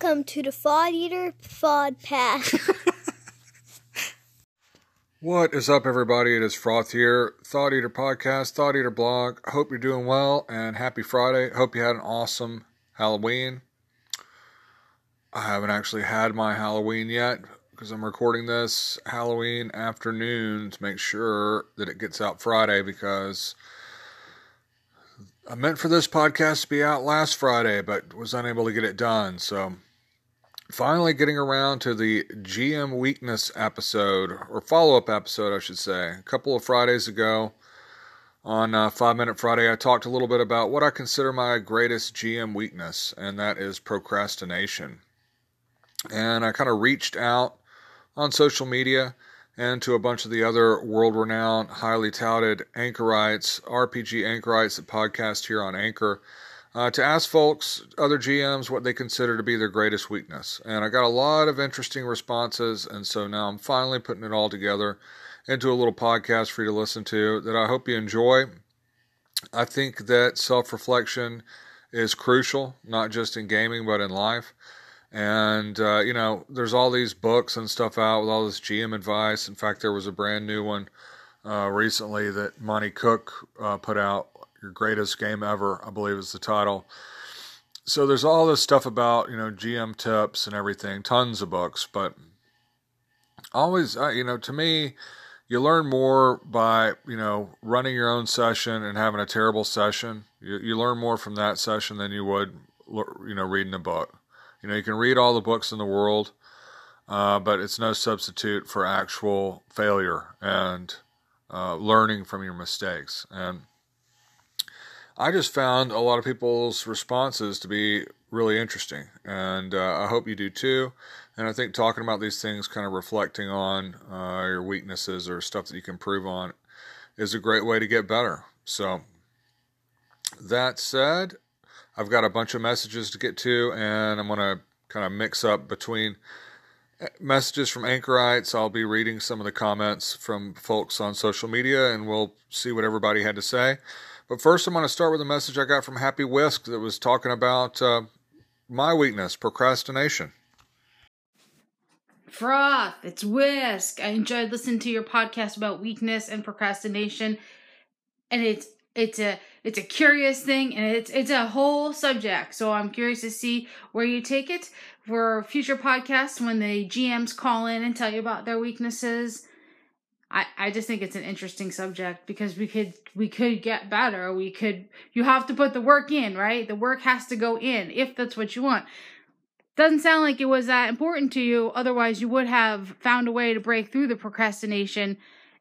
Welcome to the Fod Eater Fod. What is up, everybody? It is Froth here, Thought Eater Podcast, Thought Eater Blog. Hope you're doing well and happy Friday. Hope you had an awesome Halloween. I haven't actually had my Halloween yet because I'm recording this Halloween afternoon to make sure that it gets out Friday because I meant for this podcast to be out last Friday but was unable to get it done. So finally getting around to the GM weakness episode, or follow up episode, I should say. A couple of Fridays ago on uh, Five Minute Friday, I talked a little bit about what I consider my greatest GM weakness, and that is procrastination. And I kind of reached out on social media and to a bunch of the other world renowned, highly touted anchorites, RPG anchorites that podcast here on Anchor uh, to ask folks, other GMs, what they consider to be their greatest weakness. And I got a lot of interesting responses, and so now I'm finally putting it all together into a little podcast for you to listen to that I hope you enjoy. I think that self reflection is crucial, not just in gaming, but in life. And, uh, you know, there's all these books and stuff out with all this GM advice. In fact, there was a brand new one uh, recently that Monte Cook uh, put out your greatest game ever, I believe is the title. So there's all this stuff about, you know, GM tips and everything, tons of books, but always, uh, you know, to me, you learn more by, you know, running your own session and having a terrible session. You, you learn more from that session than you would, you know, reading a book. You know, you can read all the books in the world, uh, but it's no substitute for actual failure and uh, learning from your mistakes. And I just found a lot of people's responses to be really interesting, and uh, I hope you do too. And I think talking about these things, kind of reflecting on uh, your weaknesses or stuff that you can improve on, is a great way to get better. So, that said, I've got a bunch of messages to get to, and I'm going to kind of mix up between uh, messages from anchorites. I'll be reading some of the comments from folks on social media, and we'll see what everybody had to say. But first, I'm going to start with a message I got from Happy Whisk that was talking about uh, my weakness, procrastination. Froth, it's Whisk. I enjoyed listening to your podcast about weakness and procrastination, and it's it's a it's a curious thing, and it's it's a whole subject. So I'm curious to see where you take it for future podcasts when the GMs call in and tell you about their weaknesses I, I just think it's an interesting subject because we could we could get better. We could you have to put the work in, right? The work has to go in if that's what you want. Doesn't sound like it was that important to you, otherwise you would have found a way to break through the procrastination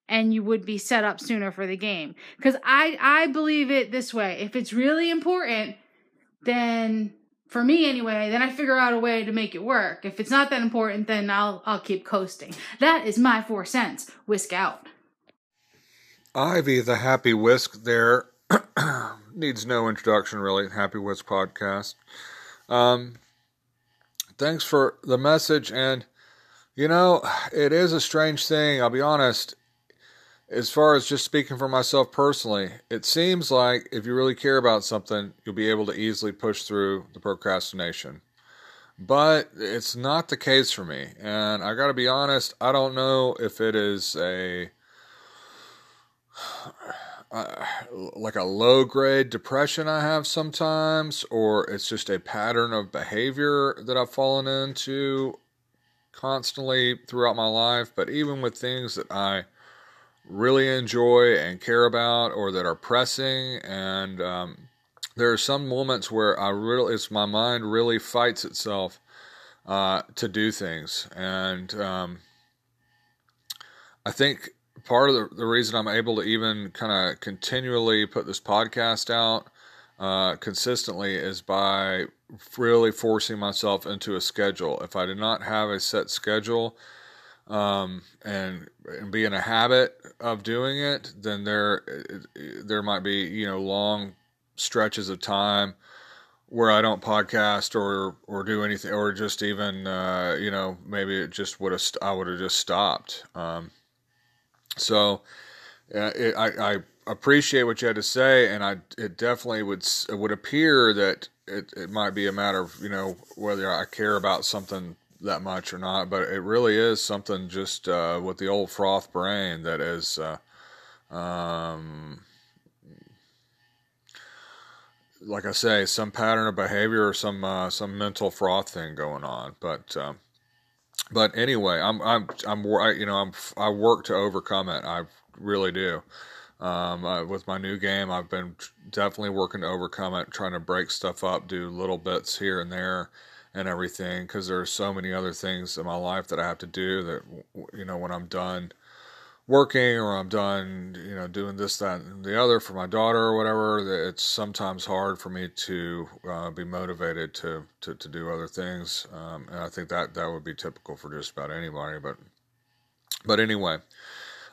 and you would be set up sooner for the game. Cuz I I believe it this way. If it's really important, then for me anyway, then I figure out a way to make it work. If it's not that important, then I'll I'll keep coasting. That is my four cents. Whisk out. Ivy, the Happy Whisk, there needs no introduction, really. Happy Whisk podcast. Um, thanks for the message, and you know, it is a strange thing. I'll be honest as far as just speaking for myself personally, it seems like if you really care about something, you'll be able to easily push through the procrastination. But it's not the case for me. And I got to be honest, I don't know if it is a. Uh, like a low grade depression I have sometimes, or it's just a pattern of behavior that I've fallen into constantly throughout my life. But even with things that I really enjoy and care about or that are pressing and um, there are some moments where I really it's my mind really fights itself uh, to do things and um, I think part of the, the reason I'm able to even kind of continually put this podcast out uh, consistently is by really forcing myself into a schedule. If I did not have a set schedule, um, and and be in a habit of doing it, then there there might be you know long stretches of time where I don't podcast or or do anything or just even uh, you know maybe it just would have st- I would have just stopped. Um, so uh, it, I, I appreciate what you had to say, and I it definitely would it would appear that it it might be a matter of you know whether I care about something that much or not, but it really is something just uh, with the old froth brain that is. Uh, um, like I say, some pattern of behavior or some uh, some mental froth thing going on. But um, but anyway, I'm I'm I'm you know I'm I work to overcome it. I really do. Um, uh, with my new game, I've been definitely working to overcome it, trying to break stuff up, do little bits here and there, and everything. Because there are so many other things in my life that I have to do that you know when I'm done working or I'm done, you know, doing this, that, and the other for my daughter or whatever, it's sometimes hard for me to uh, be motivated to, to, to do other things. Um, and I think that that would be typical for just about anybody. But but anyway,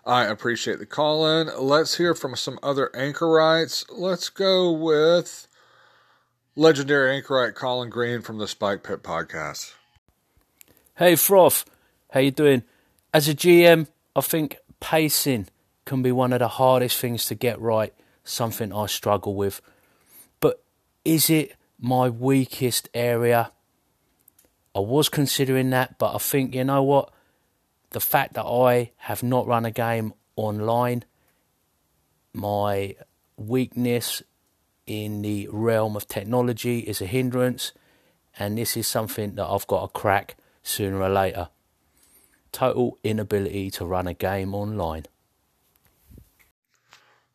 I appreciate the call in. Let's hear from some other anchorites. Let's go with legendary anchorite Colin Green from the Spike Pit podcast. Hey Froth, how you doing? As a GM, I think pacing can be one of the hardest things to get right, something I struggle with. But is it my weakest area? I was considering that, but I think, you know what? The fact that I have not run a game online, my weakness in the realm of technology is a hindrance, and this is something that I've got to crack sooner or later total inability to run a game online.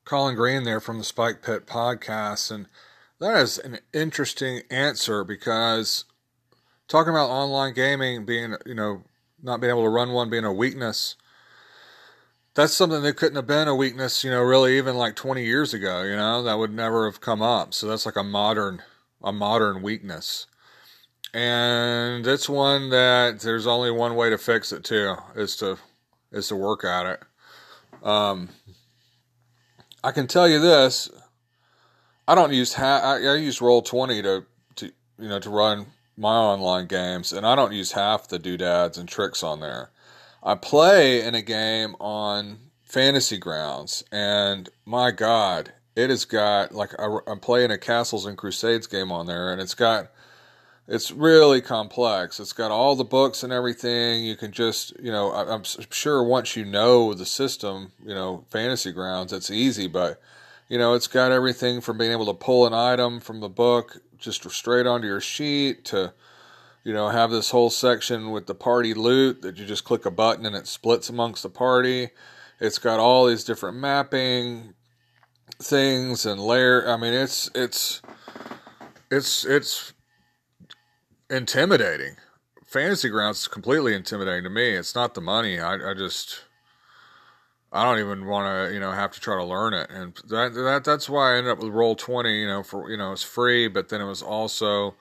Colin Green there from the Spike Pit podcast, and that is an interesting answer because talking about online gaming being, you know, not being able to run one being a weakness, that's something that couldn't have been a weakness, you know, really even like 20 years ago, you know, that would never have come up. So that's like a modern, a modern weakness. And it's one that there's only one way to fix it too is to is to work at it. Um, i can tell you this. I don't use ha- I, I use roll 20 to to you know to run my online games and i don't use half the doodads and tricks on there i play in a game on fantasy grounds and my god it has got like I, i'm playing a castles and crusades game on there and it's got it's really complex. It's got all the books and everything. You can just, you know, I'm sure once you know the system, you know, Fantasy Grounds, it's easy, but, you know, it's got everything from being able to pull an item from the book just straight onto your sheet to, you know, have this whole section with the party loot that you just click a button and it splits amongst the party. It's got all these different mapping things and layer. I mean, it's, it's, it's, it's, intimidating. Fantasy Grounds is completely intimidating to me. It's not the money. I, I just I don't even want to, you know, have to try to learn it. And that that that's why I ended up with Roll Twenty. You know, for you know, it's free, but then it was also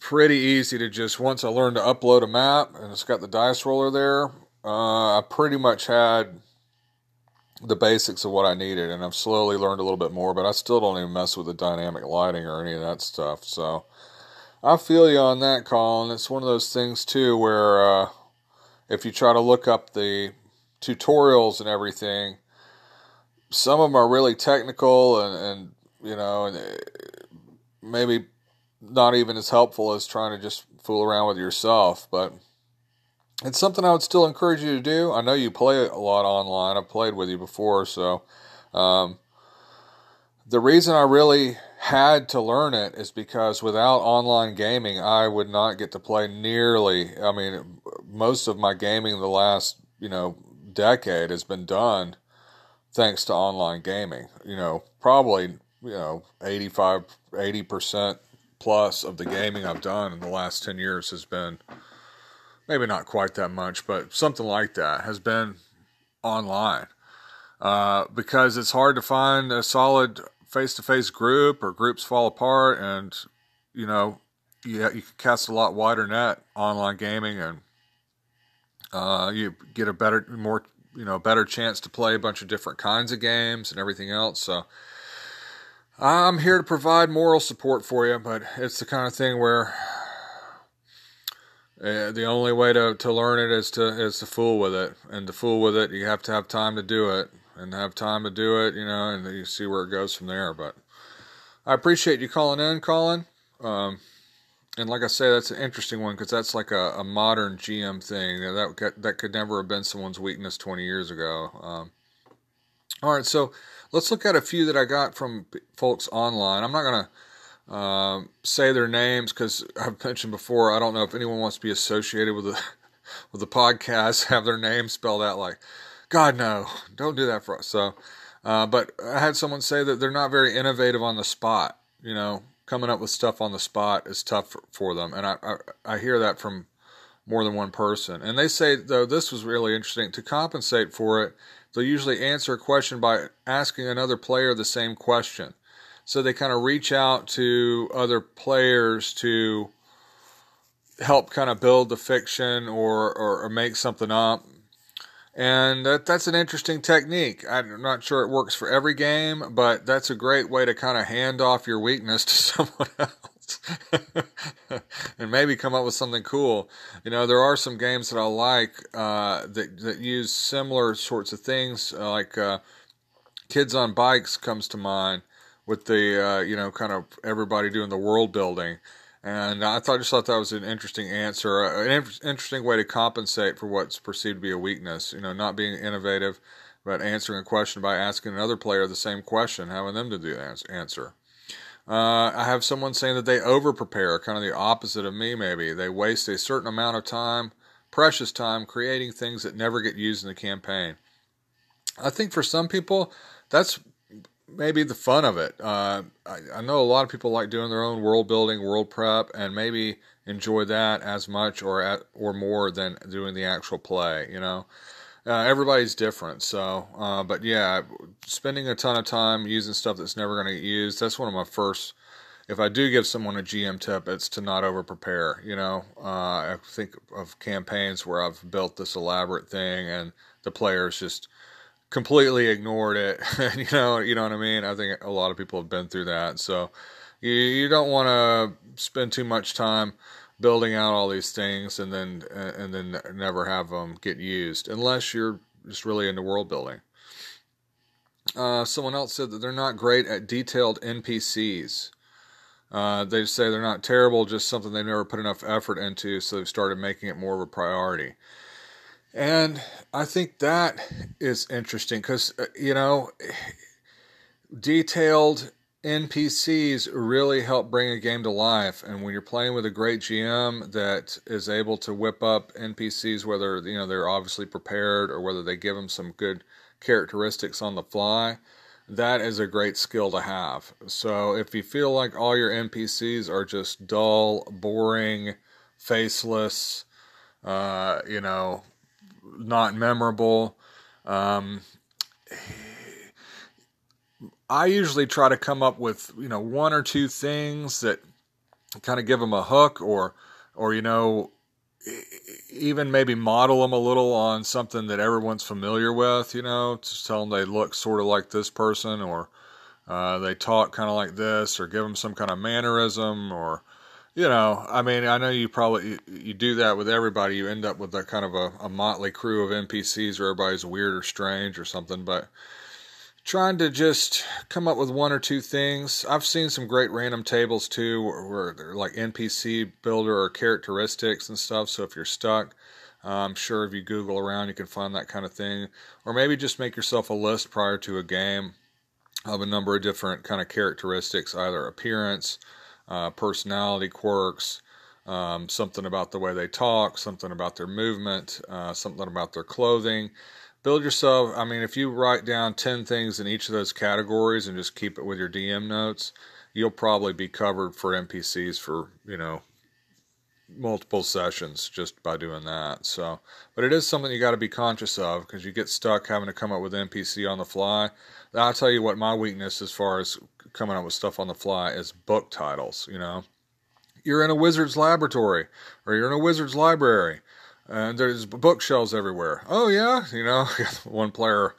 pretty easy to just once I learned to upload a map and it's got the dice roller there. Uh, I pretty much had the basics of what I needed, and I've slowly learned a little bit more. But I still don't even mess with the dynamic lighting or any of that stuff. So I feel you on that, Colin. It's one of those things too where uh, if you try to look up the tutorials and everything, some of them are really technical and, and you know, and uh, maybe not even as helpful as trying to just fool around with yourself. But it's something I would still encourage you to do. I know you play a lot online. I've played with you before, so um, the reason I really had to learn it is because without online gaming, I would not get to play nearly. I mean, most of my gaming the last you know decade has been done thanks to online gaming. You know, probably you know 85 80 percent plus of the gaming I've done in the last 10 years has been maybe not quite that much, but something like that has been online. Uh, because it's hard to find a solid face to face group or groups fall apart, and you know you you can cast a lot wider net online gaming, and uh, you get a better, more you know, better chance to play a bunch of different kinds of games and everything else. So. I'm here to provide moral support for you, but it's the kind of thing where uh, the only way to, to learn it is to is to fool with it, and to fool with it, you have to have time to do it and have time to do it, you know, and you see where it goes from there. But I appreciate you calling in, Colin. Um, and like I say, that's an interesting one because that's like a, a, modern GM thing. That that could never have been someone's weakness 20 years ago. Um, all right, so let's look at a few that I got from folks online. I'm not gonna um, say their names because I've mentioned before. I don't know if anyone wants to be associated with the with the podcast, have their name spelled out like, God no, don't do that for us. So, uh, but I had someone say that they're not very innovative on the spot. You know, coming up with stuff on the spot is tough for, for them, and I, I I hear that from more than one person. And they say though this was really interesting to compensate for it. They'll usually answer a question by asking another player the same question. So they kind of reach out to other players to help kind of build the fiction or, or, or make something up. And that, that's an interesting technique. I'm not sure it works for every game, but that's a great way to kind of hand off your weakness to someone else. and maybe come up with something cool. You know, there are some games that I like uh, that that use similar sorts of things, uh, like uh, Kids on Bikes comes to mind, with the uh, you know kind of everybody doing the world building. And I thought just thought that was an interesting answer, uh, an interesting way to compensate for what's perceived to be a weakness. You know, not being innovative, but answering a question by asking another player the same question, having them to do the answer. Uh, I have someone saying that they over prepare, kind of the opposite of me. Maybe they waste a certain amount of time, precious time, creating things that never get used in the campaign. I think for some people, that's maybe the fun of it. Uh, I, I, know a lot of people like doing their own world building, world prep, and maybe enjoy that as much or at, or more than doing the actual play. You know, uh, everybody's different. So, uh, but yeah, spending a ton of time using stuff that's never going to get used. That's one of my first. If I do give someone a GM tip, it's to not over prepare. You know, uh, I think of campaigns where I've built this elaborate thing and the players just completely ignored it. you know, you know what I mean. I think a lot of people have been through that. So you you don't want to spend too much time building out all these things and then and then never have them get used unless you're just really into world building. Uh, someone else said that they're not great at detailed NPCs. Uh, they say they're not terrible, just something they never put enough effort into, so they've started making it more of a priority. And I think that is interesting because, uh, you know, detailed NPCs really help bring a game to life. And when you're playing with a great GM that is able to whip up NPCs, whether, you know, they're obviously prepared or whether they give them some good characteristics on the fly, that is a great skill to have. So if you feel like all your NPCs are just dull, boring, faceless, uh, you know, not memorable. Um, I usually try to come up with you know one or two things that kind of give them a hook, or or you know even maybe model them a little on something that everyone's familiar with. You know, to tell them they look sort of like this person, or uh, they talk kind of like this, or give them some kind of mannerism, or you know, I mean, I know you probably you, you do that with everybody. You end up with a kind of a, a motley crew of NPCs where everybody's weird or strange or something. But trying to just come up with one or two things. I've seen some great random tables too, where, they're like NPC builder or characteristics and stuff. So if you're stuck, I'm sure if you Google around, you can find that kind of thing. Or maybe just make yourself a list prior to a game of a number of different kind of characteristics, either appearance uh, personality quirks, um, something about the way they talk, something about their movement, uh, something about their clothing. Build yourself, I mean, if you write down 10 things in each of those categories and just keep it with your DM notes, you'll probably be covered for NPCs for, you know, multiple sessions just by doing that. So, but it is something you got to be conscious of because you get stuck having to come up with NPC on the fly. I'll tell you what my weakness as far as coming up with stuff on the fly is book titles. You know, you're in a wizard's laboratory or you're in a wizard's library, and there's bookshelves everywhere. Oh yeah, you know, one player.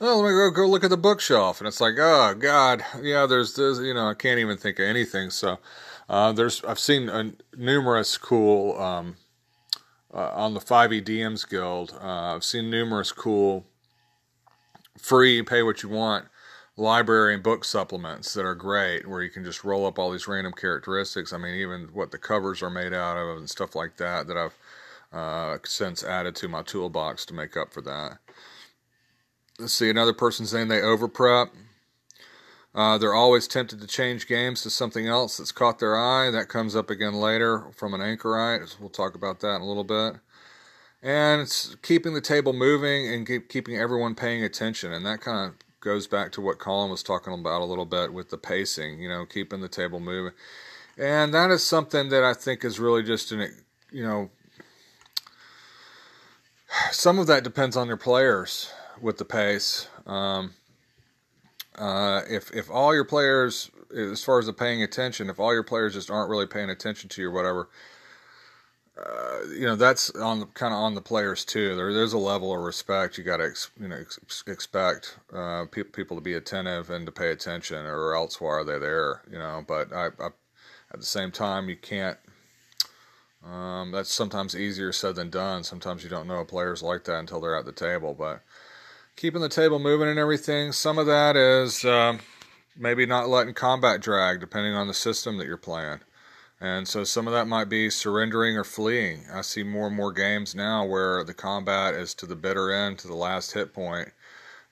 Oh, let me go go look at the bookshelf, and it's like, oh God, yeah. There's this, you know, I can't even think of anything. So, uh, there's I've seen numerous cool um, uh, on the 5e DMs Guild. Uh, I've seen numerous cool free, pay what you want library and book supplements that are great, where you can just roll up all these random characteristics. I mean, even what the covers are made out of and stuff like that that I've uh, since added to my toolbox to make up for that. Let's see, another person saying they over prep. Uh, they're always tempted to change games to something else that's caught their eye. That comes up again later from an anchorite. We'll talk about that in a little bit. And it's keeping the table moving and keep, keeping everyone paying attention. And that kind of goes back to what Colin was talking about a little bit with the pacing, you know, keeping the table moving. And that is something that I think is really just an, you know, some of that depends on your players with the pace. Um, uh, if if all your players, as far as the paying attention, if all your players just aren't really paying attention to you or whatever, uh, you know that's on the kind of on the players too. There, there's a level of respect you got to ex, you know ex, expect uh, pe- people to be attentive and to pay attention, or else why are they there? You know, but I, I at the same time you can't. Um, that's sometimes easier said than done. Sometimes you don't know a players like that until they're at the table, but keeping the table moving and everything. Some of that is uh, maybe not letting combat drag, depending on the system that you're playing. And so some of that might be surrendering or fleeing. I see more and more games now where the combat is to the bitter end, to the last hit point.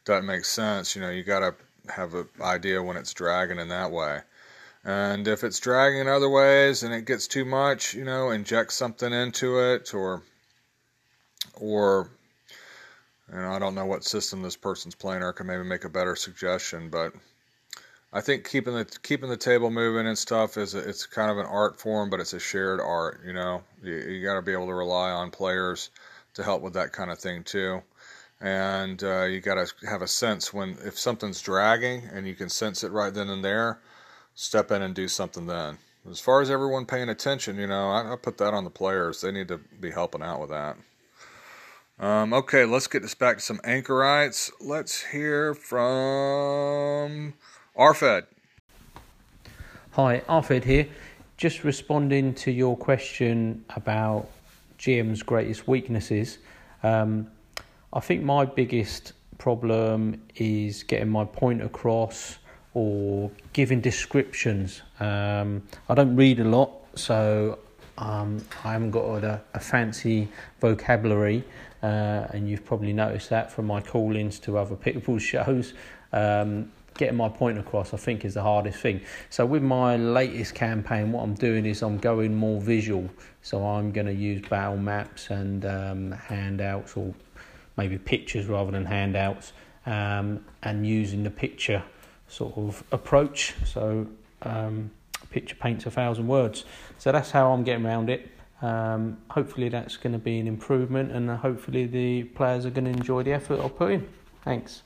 Doesn't make sense. You know, you got to have an idea when it's dragging in that way. And if it's dragging in other ways and it gets too much, you know, inject something into it or or and I don't know what system this person's playing or can maybe make a better suggestion, but I think keeping the keeping the table moving and stuff is a, it's kind of an art form, but it's a shared art. You know, you, you got to be able to rely on players to help with that kind of thing too, and uh, you got to have a sense when if something's dragging and you can sense it right then and there, step in and do something then. As far as everyone paying attention, you know, I, I put that on the players. They need to be helping out with that. Um, okay, let's get this back to some anchorites. Let's hear from Arfed. Hi, Arfed here. Just responding to your question about GM's greatest weaknesses. Um, I think my biggest problem is getting my point across or giving descriptions. Um, I don't read a lot, so um, I haven't got a, a fancy vocabulary, uh, and you've probably noticed that from my call ins to other people's shows. Um, getting my point across, I think, is the hardest thing. So, with my latest campaign, what I'm doing is I'm going more visual. So, I'm going to use battle maps and um, handouts, or maybe pictures rather than handouts, um, and using the picture sort of approach. So, um, picture paints a thousand words. So, that's how I'm getting around it. Um, hopefully, that's going to be an improvement, and hopefully, the players are going to enjoy the effort I'll put in. Thanks.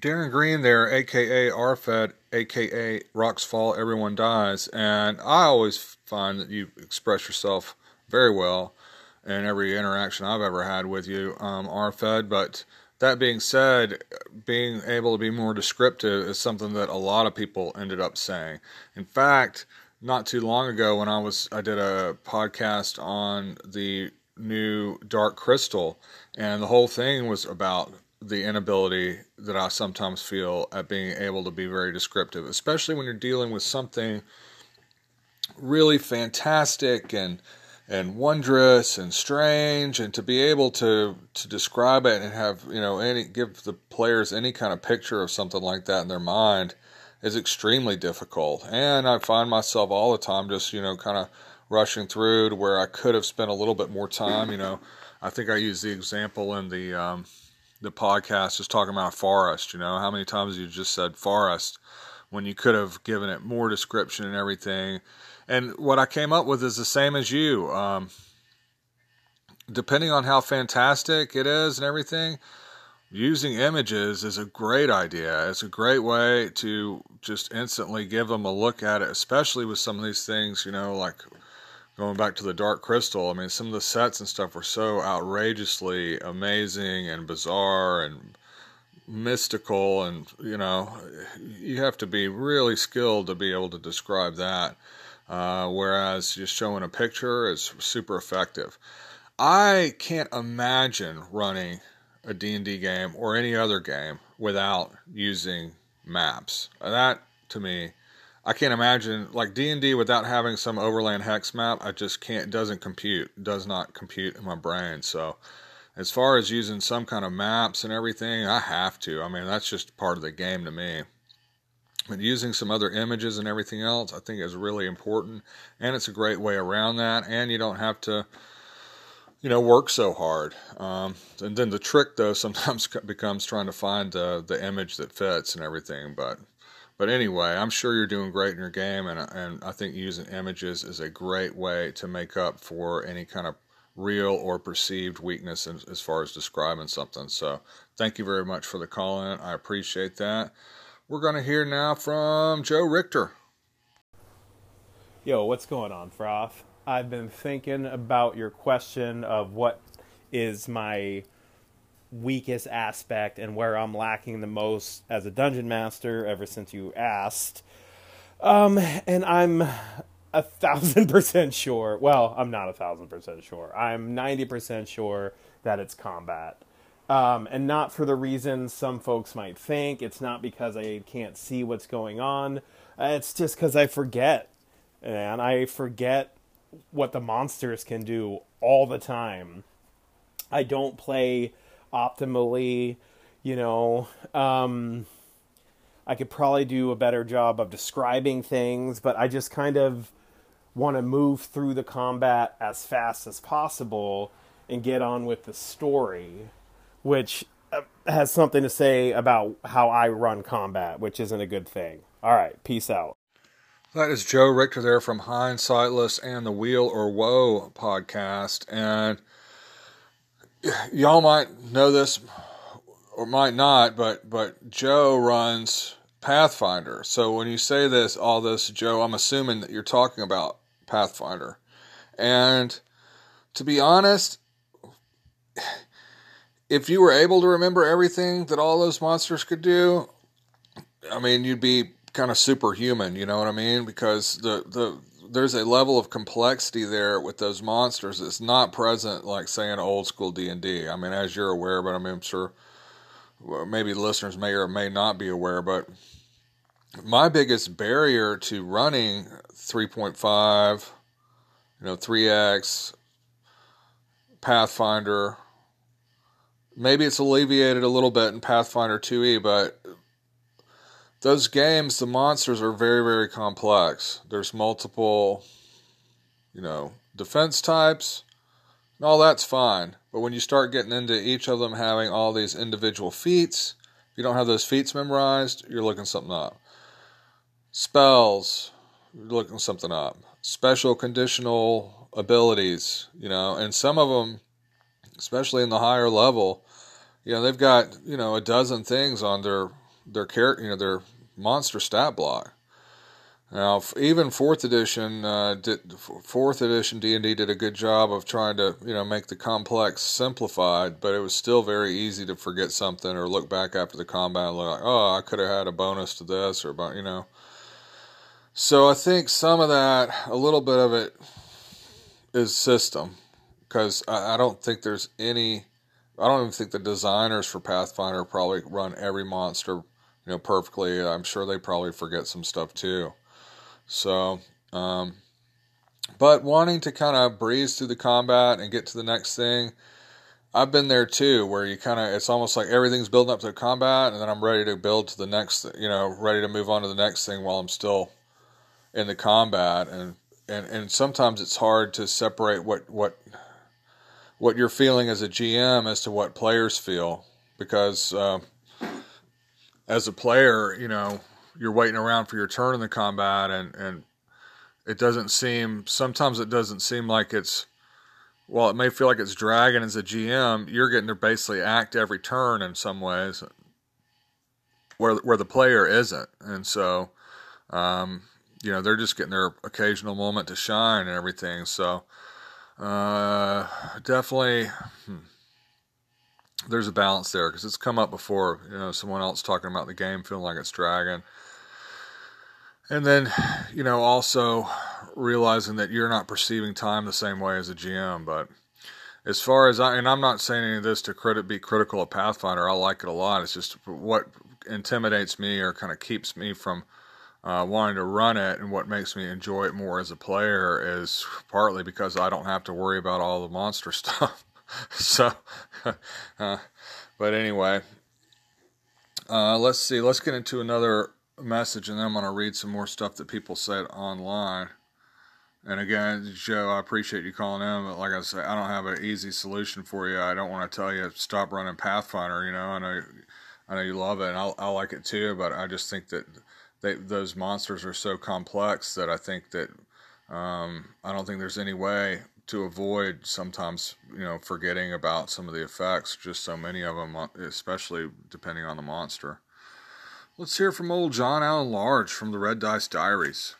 Darren Green there, aka RFED, aka Rocks Fall, Everyone Dies. And I always find that you express yourself very well in every interaction I've ever had with you, um, RFED. But that being said, being able to be more descriptive is something that a lot of people ended up saying. In fact, not too long ago when I was I did a podcast on the new Dark Crystal, and the whole thing was about the inability that I sometimes feel at being able to be very descriptive, especially when you're dealing with something really fantastic and and wondrous and strange and to be able to to describe it and have you know any give the players any kind of picture of something like that in their mind is extremely difficult and i find myself all the time just you know kind of rushing through to where i could have spent a little bit more time you know i think i used the example in the um, the podcast is talking about forest. You know, how many times you just said forest when you could have given it more description and everything. And what I came up with is the same as you. Um, depending on how fantastic it is and everything, using images is a great idea. It's a great way to just instantly give them a look at it, especially with some of these things, you know, like going back to the Dark Crystal, I mean, some of the sets and stuff were so outrageously amazing and bizarre and mystical, and you know, you have to be really skilled to be able to describe that. Uh, whereas just showing a picture is super effective. I can't imagine running a D&D game or any other game without using maps. That to me I can't imagine like D&D without having some overland hex map. I just can't doesn't compute. Does not compute in my brain. So as far as using some kind of maps and everything, I have to. I mean, that's just part of the game to me. But using some other images and everything else, I think is really important, and it's a great way around that. And you don't have to, you know, work so hard. Um, and then the trick, though, sometimes becomes trying to find uh, the image that fits and everything. But, but anyway, I'm sure you're doing great in your game, and and I think using images is a great way to make up for any kind of real or perceived weakness as, as far as describing something. So, thank you very much for the call in. I appreciate that. We're going to hear now from Joe Richter. Yo, what's going on, Froth? I've been thinking about your question of what is my weakest aspect and where I'm lacking the most as a dungeon master ever since you asked. Um, and I'm a thousand percent sure. Well, I'm not a thousand percent sure. I'm 90% sure that it's combat. Um, and not for the reasons some folks might think. It's not because I can't see what's going on. Uh, it's just because I forget. And I forget what the monsters can do all the time. I don't play optimally, you know. Um, I could probably do a better job of describing things, but I just kind of want to move through the combat as fast as possible and get on with the story which uh, has something to say about how I run combat, which isn't a good thing. All right, peace out. That is Joe Richter there from Hindsightless and the Wheel or Woe podcast. And y'all might know this or might not, but but Joe runs Pathfinder. So when you say this, all this, Joe, I'm assuming that you're talking about Pathfinder. And to be honest, if you were able to remember everything that all those monsters could do, I mean, you'd be kind of superhuman. You know what I mean? Because the the there's a level of complexity there with those monsters that's not present, like say in old school D and D. I mean, as you're aware, but I mean, I'm sure maybe listeners may or may not be aware, but my biggest barrier to running 3.5, you know, 3x Pathfinder maybe it's alleviated a little bit in Pathfinder 2e, but those games, the monsters are very, very complex. There's multiple, you know, defense types, and all that's fine. But when you start getting into each of them having all these individual feats, if you don't have those feats memorized, you're looking something up. Spells, you're looking something up. Special conditional abilities, you know, and some of them, especially in the higher level, you know they've got you know a dozen things on their their character you know their monster stat block. Now, even fourth edition uh, did fourth edition D and D did a good job of trying to you know make the complex simplified, but it was still very easy to forget something or look back after the combat and look like, oh, I could have had a bonus to this or you know. So I think some of that, a little bit of it, is system, because I, I don't think there's any I don't even think the designers for Pathfinder probably run every monster, you know, perfectly. I'm sure they probably forget some stuff too. So, um, but wanting to kind of breeze through the combat and get to the next thing, I've been there too, where you kind of, it's almost like everything's building up to combat, and then I'm ready to build to the next, you know, ready to move on to the next thing while I'm still in the combat, and and and sometimes it's hard to separate what what what you're feeling as a GM as to what players feel because uh, as a player, you know, you're waiting around for your turn in the combat and and it doesn't seem sometimes it doesn't seem like it's well, it may feel like it's dragging as a GM, you're getting to basically act every turn in some ways where where the player isn't. And so um, you know, they're just getting their occasional moment to shine and everything. So uh, definitely, hmm, there's a balance there because it's come up before. You know, someone else talking about the game feeling like it's dragging, and then, you know, also realizing that you're not perceiving time the same way as a GM. But as far as I, and I'm not saying any of this to credit be critical of Pathfinder. I like it a lot. It's just what intimidates me or kind of keeps me from uh, wanting to run it, and what makes me enjoy it more as a player is partly because I don't have to worry about all the monster stuff. so, uh, but anyway, uh, let's see. Let's get into another message, and then I'm going to read some more stuff that people said online. And again, Joe, I appreciate you calling in, but like I said, I don't have an easy solution for you. I don't want to tell you stop running Pathfinder. You know, I know, I know you love it, and I, I like it too. But I just think that they, those monsters are so complex that I think that um, I don't think there's any way to avoid sometimes you know forgetting about some of the effects. Just so many of them, especially depending on the monster. Let's hear from old John Allen Large from the Red Dice Diaries.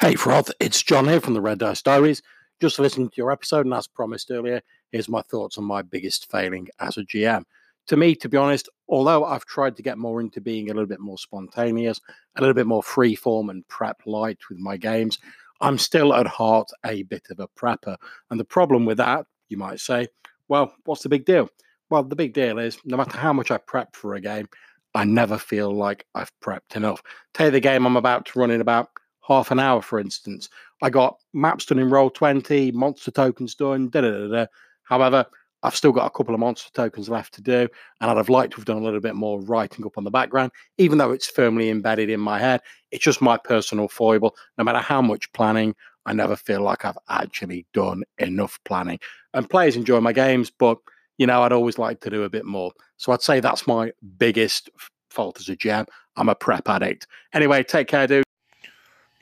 Hey, Froth, it's John here from the Red Dice Diaries. Just listening to your episode, and as promised earlier, here's my thoughts on my biggest failing as a GM. To me, to be honest, although I've tried to get more into being a little bit more spontaneous, a little bit more free form and prep light with my games, I'm still at heart a bit of a prepper. And the problem with that, you might say, well, what's the big deal? Well, the big deal is no matter how much I prep for a game, I never feel like I've prepped enough. You the game I'm about to run in about half an hour, for instance. I got maps done in Roll20, monster tokens done, da da da. However, I've still got a couple of monster tokens left to do, and I'd have liked to have done a little bit more writing up on the background, even though it's firmly embedded in my head. It's just my personal foible. No matter how much planning, I never feel like I've actually done enough planning. And players enjoy my games, but you know, I'd always like to do a bit more. So I'd say that's my biggest fault as a GM. I'm a prep addict. Anyway, take care, dude.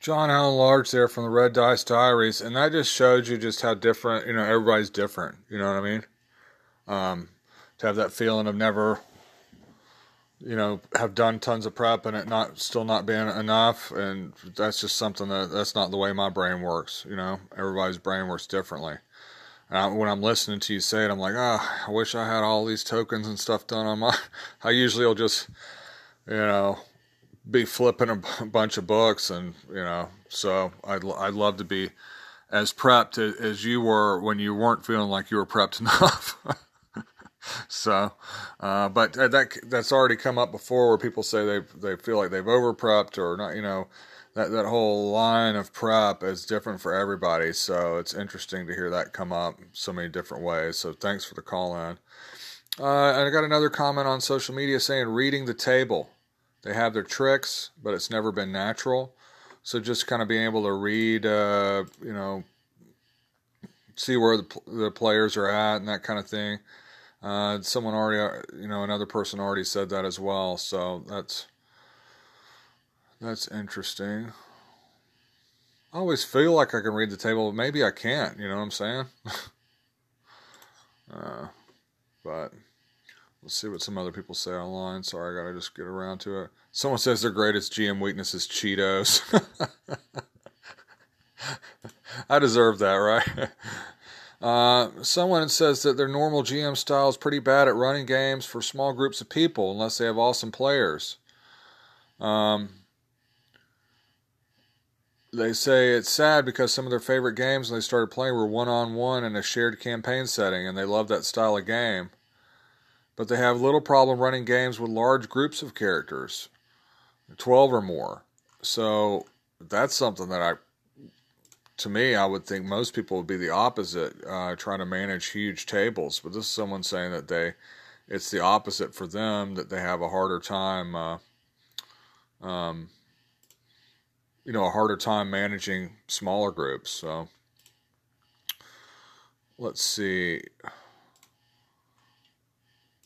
John Allen Large there from the Red Dice Diaries, and that just showed you just how different, you know, everybody's different. You know what I mean? Um, to have that feeling of never, you know, have done tons of prep and it not still not being enough, and that's just something that that's not the way my brain works. You know, everybody's brain works differently. I, when I'm listening to you say it, I'm like, ah, oh, I wish I had all these tokens and stuff done on my. I usually will just, you know, be flipping a bunch of books, and you know, so I'd I'd love to be as prepped as you were when you weren't feeling like you were prepped enough. So, uh, but that that's already come up before, where people say they they feel like they've over prepped or not. You know, that that whole line of prep is different for everybody. So it's interesting to hear that come up so many different ways. So thanks for the call in. Uh, and I got another comment on social media saying reading the table. They have their tricks, but it's never been natural. So just kind of being able to read, uh, you know, see where the, the players are at and that kind of thing. Uh, someone already, uh, you know, another person already said that as well. So that's that's interesting. I always feel like I can read the table, but maybe I can't. You know what I'm saying? uh, but Let's see what some other people say online. Sorry, I gotta just get around to it. Someone says their greatest GM weakness is Cheetos. I deserve that, right? Uh, someone says that their normal GM style is pretty bad at running games for small groups of people unless they have awesome players. Um, they say it's sad because some of their favorite games when they started playing were one on one in a shared campaign setting, and they love that style of game but they have little problem running games with large groups of characters, 12 or more. So that's something that I, to me, I would think most people would be the opposite, uh, trying to manage huge tables. But this is someone saying that they, it's the opposite for them, that they have a harder time, uh, um, you know, a harder time managing smaller groups. So let's see.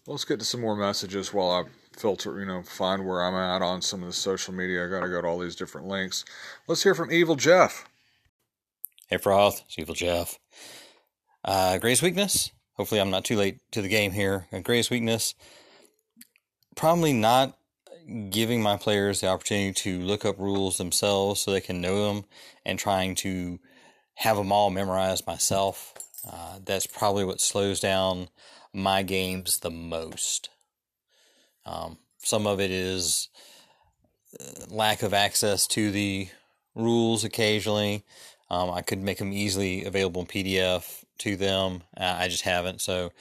Let's get to some more messages while I filter, you know, find where I'm at on some of the social media. I got to go to all these different links. Let's hear from Evil Jeff. Hey, Froth. It's Evil Jeff. Uh, greatest weakness? Hopefully, I'm not too late to the game here. Uh, greatest weakness? Probably not giving my players the opportunity to look up rules themselves so they can know them and trying to have them all memorized myself. Uh, that's probably what slows down my games the most. Um, some of it is uh, lack of access to the rules occasionally. Um, I could make them easily available in PDF to them. Uh, I just haven't. So,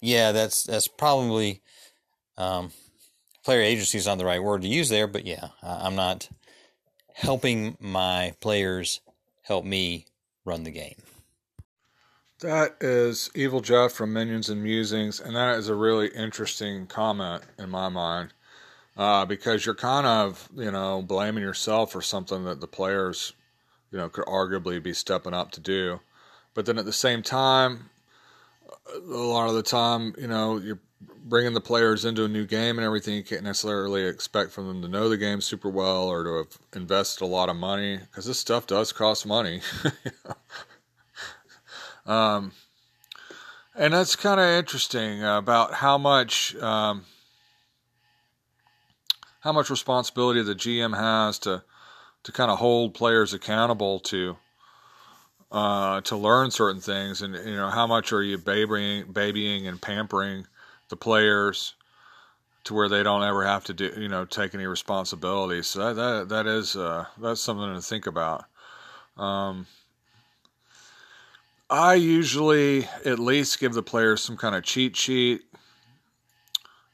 yeah, that's that's probably um, player agency is not the right word to use there, but yeah, I'm not helping my players help me run the game. That is Evil Jeff from Minions and Musings, and that is a really interesting comment in my mind uh, because you're kind of, you know, blaming yourself for something that the players, you know, could arguably be stepping up to do. But then at the same time, a lot of the time, you know, you're bringing the players into a new game and everything. You can't necessarily expect from them to know the game super well or to have invested a lot of money because this stuff does cost money. Um, and that's kind of interesting about how much um, how much responsibility the GM has to to kind of hold players accountable to uh, to learn certain things, and you know how much are you babying babying and pampering the players to where they don't ever have to do you know take any responsibility. So that that, that is uh, that's something to think about. Um, I usually at least give the players some kind of cheat sheet.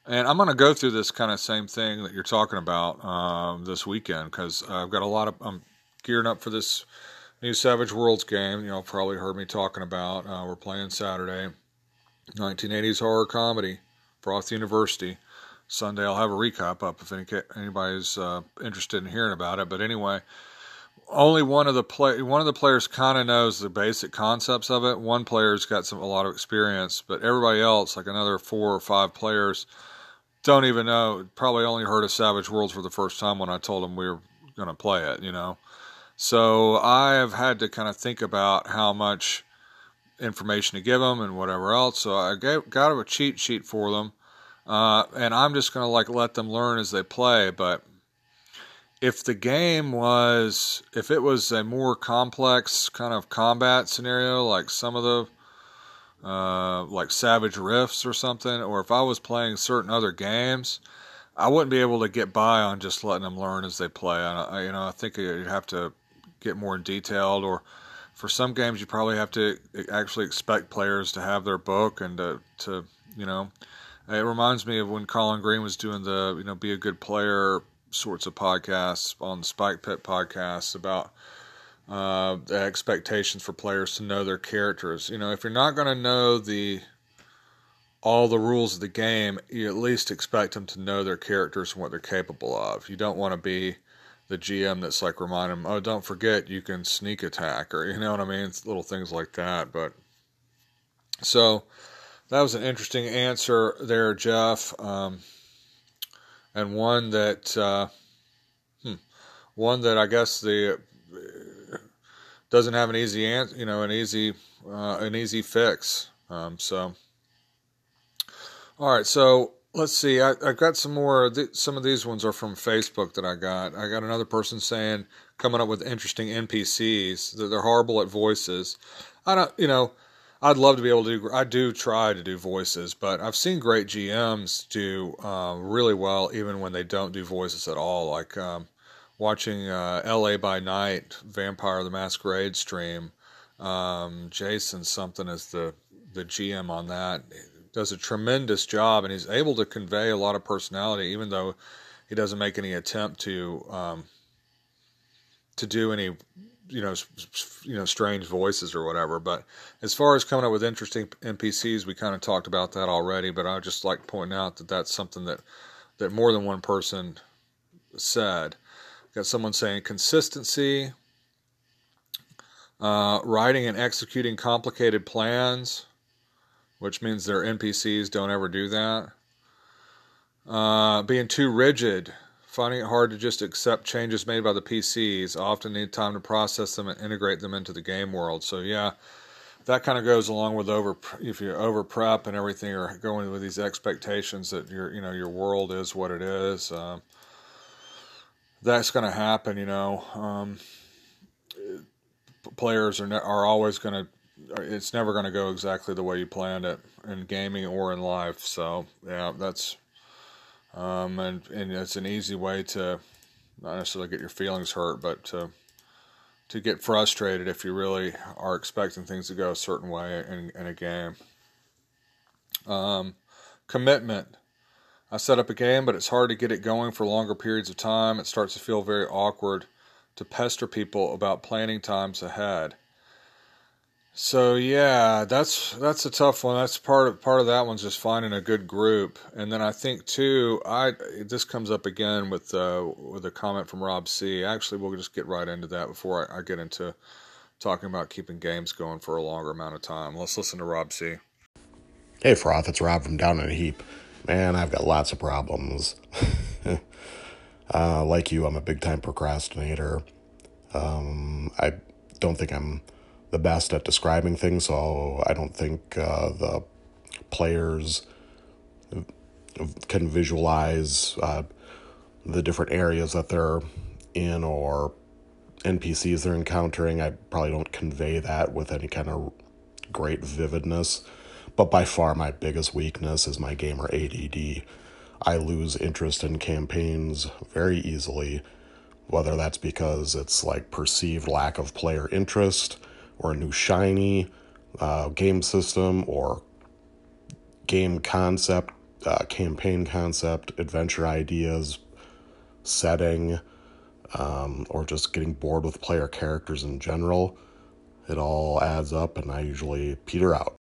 And I'm going to go through this kind of same thing that you're talking about um, this weekend because I've got a lot of, I'm gearing up for this new Savage Worlds game. You know, probably heard me talking about. Uh, we're playing Saturday, 1980s horror comedy, Froth University. Sunday I'll have a recap up if any, anybody's uh, interested in hearing about it. But anyway, only one of the play one of the players kind of knows the basic concepts of it. One player's got some a lot of experience, but everybody else, like another four or five players, don't even know. Probably only heard of Savage Worlds for the first time when I told them we were going to play it. You know, so I have had to kind of think about how much information to give them and whatever else. So I gave, got a cheat sheet for them, uh, and I'm just going to like let them learn as they play, but if the game was if it was a more complex kind of combat scenario like some of the uh, like savage rifts or something or if i was playing certain other games i wouldn't be able to get by on just letting them learn as they play. I, you know i think you'd have to get more detailed or for some games you probably have to actually expect players to have their book and to, to you know. It reminds me of when colin green was doing the you know be a good player sorts of podcasts on Spike Pit podcasts about uh, the expectations for players to know their characters. You know, if you're not going to know the all the rules of the game, you at least expect them to know their characters and what they're capable of. You don't want to be the GM that's like remind them, oh, don't forget you can sneak attack, or you know what I mean, it's little things like that. But so that was an interesting answer there, Jeff. Um, and one that uh, hmm, one that I guess the doesn't have an easy answer, you know, an easy uh, an easy fix. Um, so, all right, so let's see. I, I got some more. Th- some of these ones are from Facebook that I got. I got another person saying coming up with interesting NPCs that they're horrible at voices. I don't, you know. I'd love to be able to do. I do try to do voices, but I've seen great GMs do uh, really well even when they don't do voices at all. Like um, watching uh, L.A. by Night, Vampire the Masquerade stream. Um, Jason something is the the GM on that. He does a tremendous job, and he's able to convey a lot of personality, even though he doesn't make any attempt to um, to do any you know, you know, strange voices or whatever. But as far as coming up with interesting NPCs, we kind of talked about that already. But I just like pointing out that that's something that that more than one person said. Got someone saying consistency, uh, writing and executing complicated plans, which means their NPCs don't ever do that. Uh, being too rigid finding it hard to just accept changes made by the PCs. often need time to process them and integrate them into the game world. So yeah, that kind of goes along with over if you over prep and everything, or going with these expectations that your you know your world is what it is. Um, that's going to happen. You know, um, players are ne- are always going to. It's never going to go exactly the way you planned it in gaming or in life. So yeah, that's um, and and it's an easy way to not necessarily get your feelings hurt, but to to get frustrated if you really are expecting things to go a certain way in, in a game. Um, commitment. I set up a game, but it's hard to get it going for longer periods of time. It starts to feel very awkward to pester people about planning times ahead. So yeah, that's that's a tough one. That's part of part of that one's just finding a good group, and then I think too, I this comes up again with uh, with a comment from Rob C. Actually, we'll just get right into that before I, I get into talking about keeping games going for a longer amount of time. Let's listen to Rob C. Hey, Froth, it's Rob from Down in a Heap. Man, I've got lots of problems. uh, like you, I'm a big time procrastinator. Um, I don't think I'm the best at describing things, so I don't think uh, the players can visualize uh, the different areas that they're in or NPCs they're encountering. I probably don't convey that with any kind of great vividness. But by far, my biggest weakness is my gamer ADD. I lose interest in campaigns very easily, whether that's because it's like perceived lack of player interest or a new shiny uh, game system or game concept, uh, campaign concept, adventure ideas, setting, um, or just getting bored with player characters in general. It all adds up, and I usually peter out.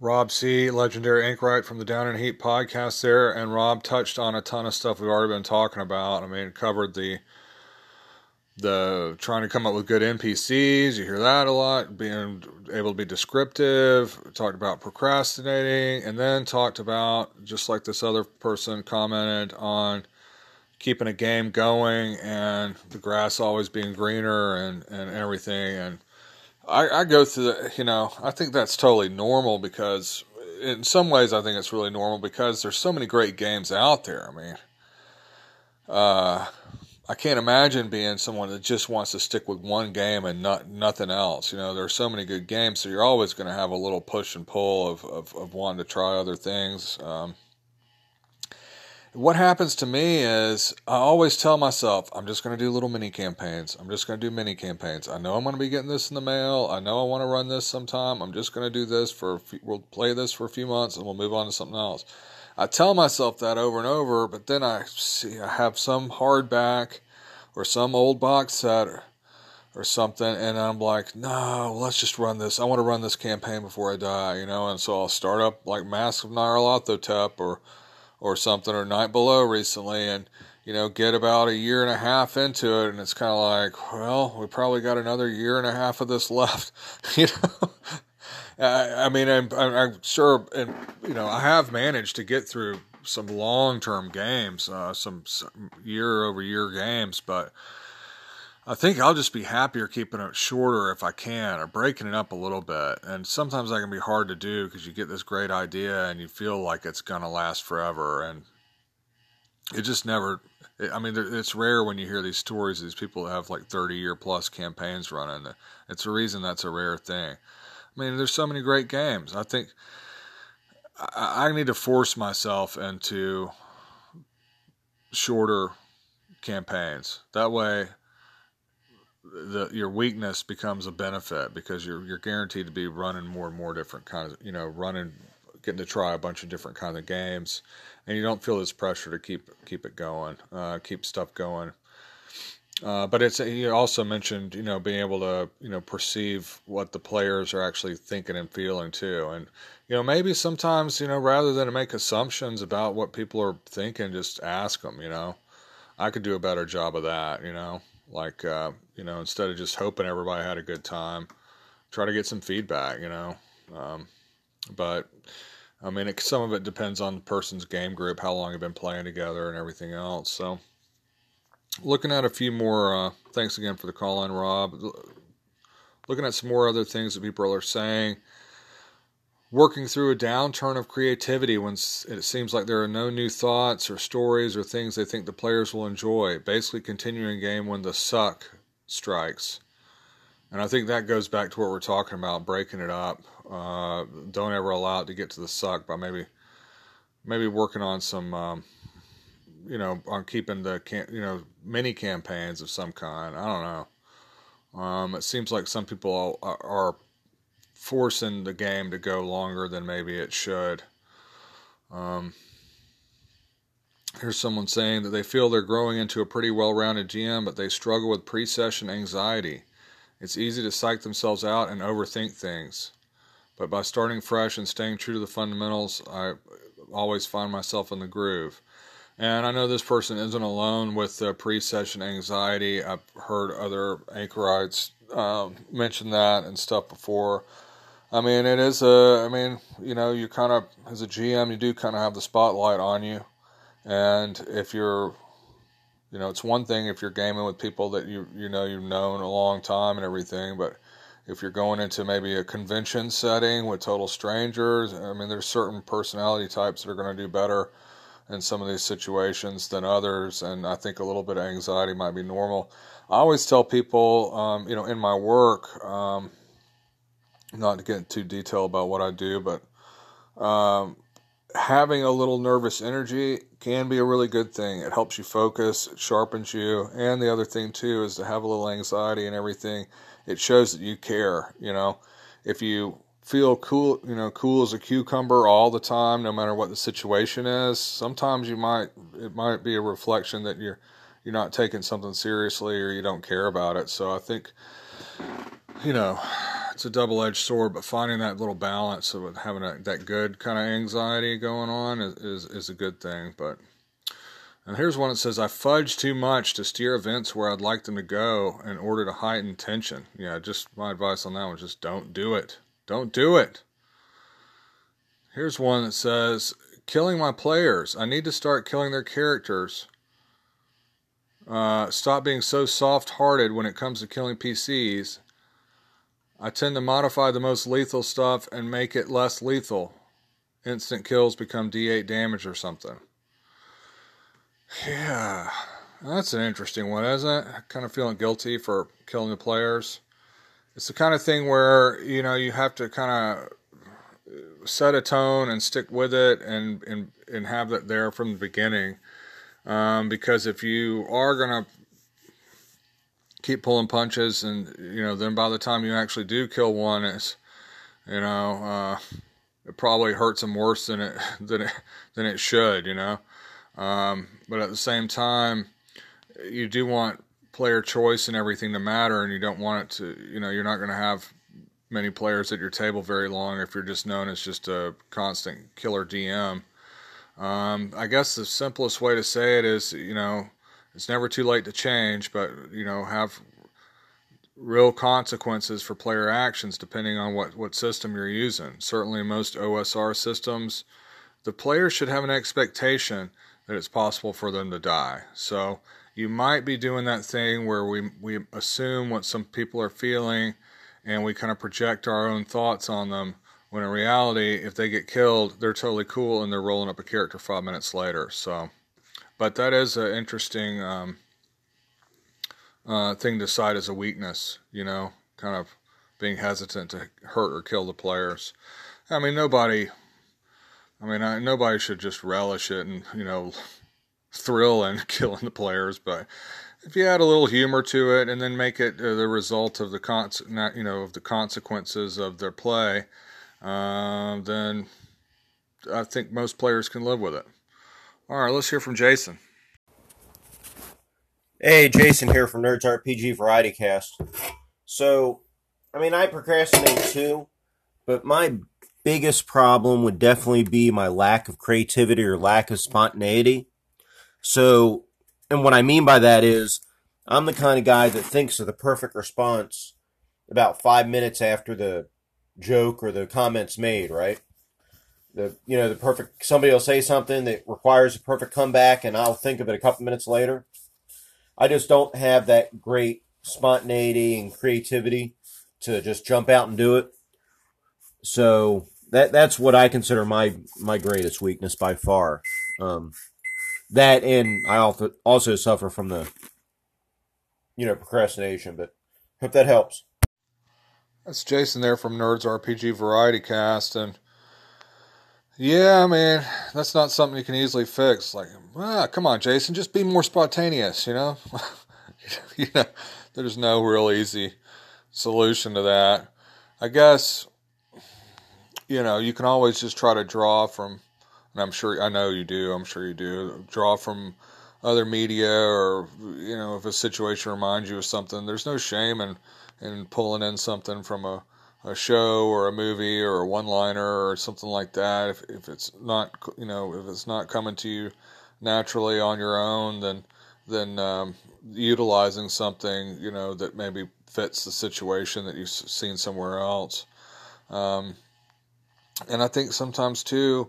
Rob C., legendary anchorite from the Down in a Heap podcast there, and Rob touched on a ton of stuff we've already been talking about. I mean, covered the the trying to come up with good NPCs. You hear that a lot. Being able to be descriptive. Talked about procrastinating, and then talked about just like this other person commented on keeping a game going and the grass always being greener and and everything. And I, I go through the, you know, I think that's totally normal because in some ways I think it's really normal because there's so many great games out there. I mean, uh I can't imagine being someone that just wants to stick with one game and not nothing else. You know, there are so many good games, so you're always going to have a little push and pull of, of, of wanting to try other things. Um, what happens to me is I always tell myself, I'm just going to do little mini campaigns. I'm just going to do mini campaigns. I know I'm going to be getting this in the mail. I know I want to run this sometime. I'm just going to do this for, few, we'll play this for a few months and we'll move on to something else. I tell myself that over and over, but then I see I have some hardback or some old box set or, or something, and I'm like, no, let's just run this. I want to run this campaign before I die, you know. And so I'll start up like Mask of Nyarlathotep or or something or Night Below recently, and you know, get about a year and a half into it, and it's kind of like, well, we probably got another year and a half of this left, you know. I, I mean, I'm, I'm sure, and you know, I have managed to get through some long term games, uh, some, some year over year games, but I think I'll just be happier keeping it shorter if I can, or breaking it up a little bit. And sometimes that can be hard to do because you get this great idea and you feel like it's gonna last forever, and it just never. I mean, it's rare when you hear these stories. Of these people that have like thirty year plus campaigns running. It's a reason that's a rare thing. I mean, there's so many great games. I think I need to force myself into shorter campaigns. That way, the your weakness becomes a benefit because you're you're guaranteed to be running more and more different kinds. Of, you know, running, getting to try a bunch of different kind of games, and you don't feel this pressure to keep keep it going, uh, keep stuff going. Uh, but it's you also mentioned you know being able to you know perceive what the players are actually thinking and feeling too, and you know maybe sometimes you know rather than make assumptions about what people are thinking, just ask them. You know, I could do a better job of that. You know, like uh, you know instead of just hoping everybody had a good time, try to get some feedback. You know, um, but I mean it, some of it depends on the person's game group, how long they've been playing together, and everything else. So looking at a few more, uh, thanks again for the call in, Rob. Looking at some more other things that people are saying. Working through a downturn of creativity when it seems like there are no new thoughts or stories or things they think the players will enjoy. Basically, continuing game when the suck strikes. And I think that goes back to what we're talking about, breaking it up. Uh, don't ever allow it to get to the suck by maybe maybe working on some um, you know, on keeping the you know mini campaigns of some kind. I don't know. Um, it seems like some people are, are forcing the game to go longer than maybe it should. Um, here's someone saying that they feel they're growing into a pretty well rounded GM, but they struggle with pre session anxiety. It's easy to psych themselves out and overthink things. But by starting fresh and staying true to the fundamentals, I always find myself in the groove. And I know this person isn't alone with the pre session anxiety. I've heard other anchorites um, mention that and stuff before. I mean, it is a, I mean, you know, you kind of, as a GM, you do kind of have the spotlight on you. And if you're, you know, it's one thing if you're gaming with people that you, you know, you've known a long time and everything, but if you're going into maybe a convention setting with total strangers, I mean, there's certain personality types that are going to do better in some of these situations than others, and I think a little bit of anxiety might be normal. I always tell people, um, you know, in my work, um, not to get into detail about what I do, but um, having a little nervous energy can be a really good thing. It helps you focus, it sharpens you, and the other thing too is to have a little anxiety and everything. It shows that you care. You know, if you feel cool, you know, cool as a cucumber all the time, no matter what the situation is, sometimes you might it might be a reflection that you're you're not taking something seriously or you don't care about it. So I think, you know, it's a double edged sword, but finding that little balance of having a, that good kind of anxiety going on is, is, is a good thing. But and here's one that says I fudge too much to steer events where I'd like them to go in order to heighten tension. Yeah, just my advice on that one: just don't do it. Don't do it. Here's one that says killing my players. I need to start killing their characters. Uh, stop being so soft hearted when it comes to killing PCs I tend to modify the most lethal stuff and make it less lethal. Instant kills become D8 damage or something. Yeah, that's an interesting one, isn't it? Kind of feeling guilty for killing the players. It's the kind of thing where, you know, you have to kind of set a tone and stick with it and, and, and have that there from the beginning. Um, because if you are going to keep pulling punches, and you know, then by the time you actually do kill one, it's you know, uh, it probably hurts them worse than it than it than it should, you know. Um, but at the same time, you do want player choice and everything to matter, and you don't want it to, you know, you're not going to have many players at your table very long if you're just known as just a constant killer DM. Um, I guess the simplest way to say it is, you know, it's never too late to change, but you know, have real consequences for player actions depending on what, what system you're using. Certainly, most OSR systems, the player should have an expectation that it's possible for them to die. So you might be doing that thing where we we assume what some people are feeling, and we kind of project our own thoughts on them. When in reality, if they get killed, they're totally cool and they're rolling up a character five minutes later. So. But that is an interesting um, uh, thing to cite as a weakness, you know, kind of being hesitant to hurt or kill the players. I mean, nobody, I mean, I, nobody should just relish it and, you know, thrill in killing the players, but if you add a little humor to it and then make it uh, the result of the con- not, you know, of the consequences of their play, uh, then I think most players can live with it. All right, let's hear from Jason. Hey, Jason here from Nerds RPG Variety Cast. So, I mean, I procrastinate too, but my biggest problem would definitely be my lack of creativity or lack of spontaneity. So, and what I mean by that is, I'm the kind of guy that thinks of the perfect response about five minutes after the joke or the comment's made, right? The you know the perfect somebody will say something that requires a perfect comeback and I'll think of it a couple minutes later. I just don't have that great spontaneity and creativity to just jump out and do it. So that that's what I consider my my greatest weakness by far. Um, that and I also also suffer from the you know procrastination, but hope that helps. That's Jason there from Nerds RPG Variety Cast and yeah, man, that's not something you can easily fix. Like, ah, come on, Jason, just be more spontaneous. You know, you know, there's no real easy solution to that. I guess you know you can always just try to draw from, and I'm sure I know you do. I'm sure you do draw from other media or you know if a situation reminds you of something. There's no shame in in pulling in something from a a show or a movie or a one liner or something like that. If if it's not you know if it's not coming to you naturally on your own, then then um, utilizing something you know that maybe fits the situation that you've seen somewhere else. Um, and I think sometimes too,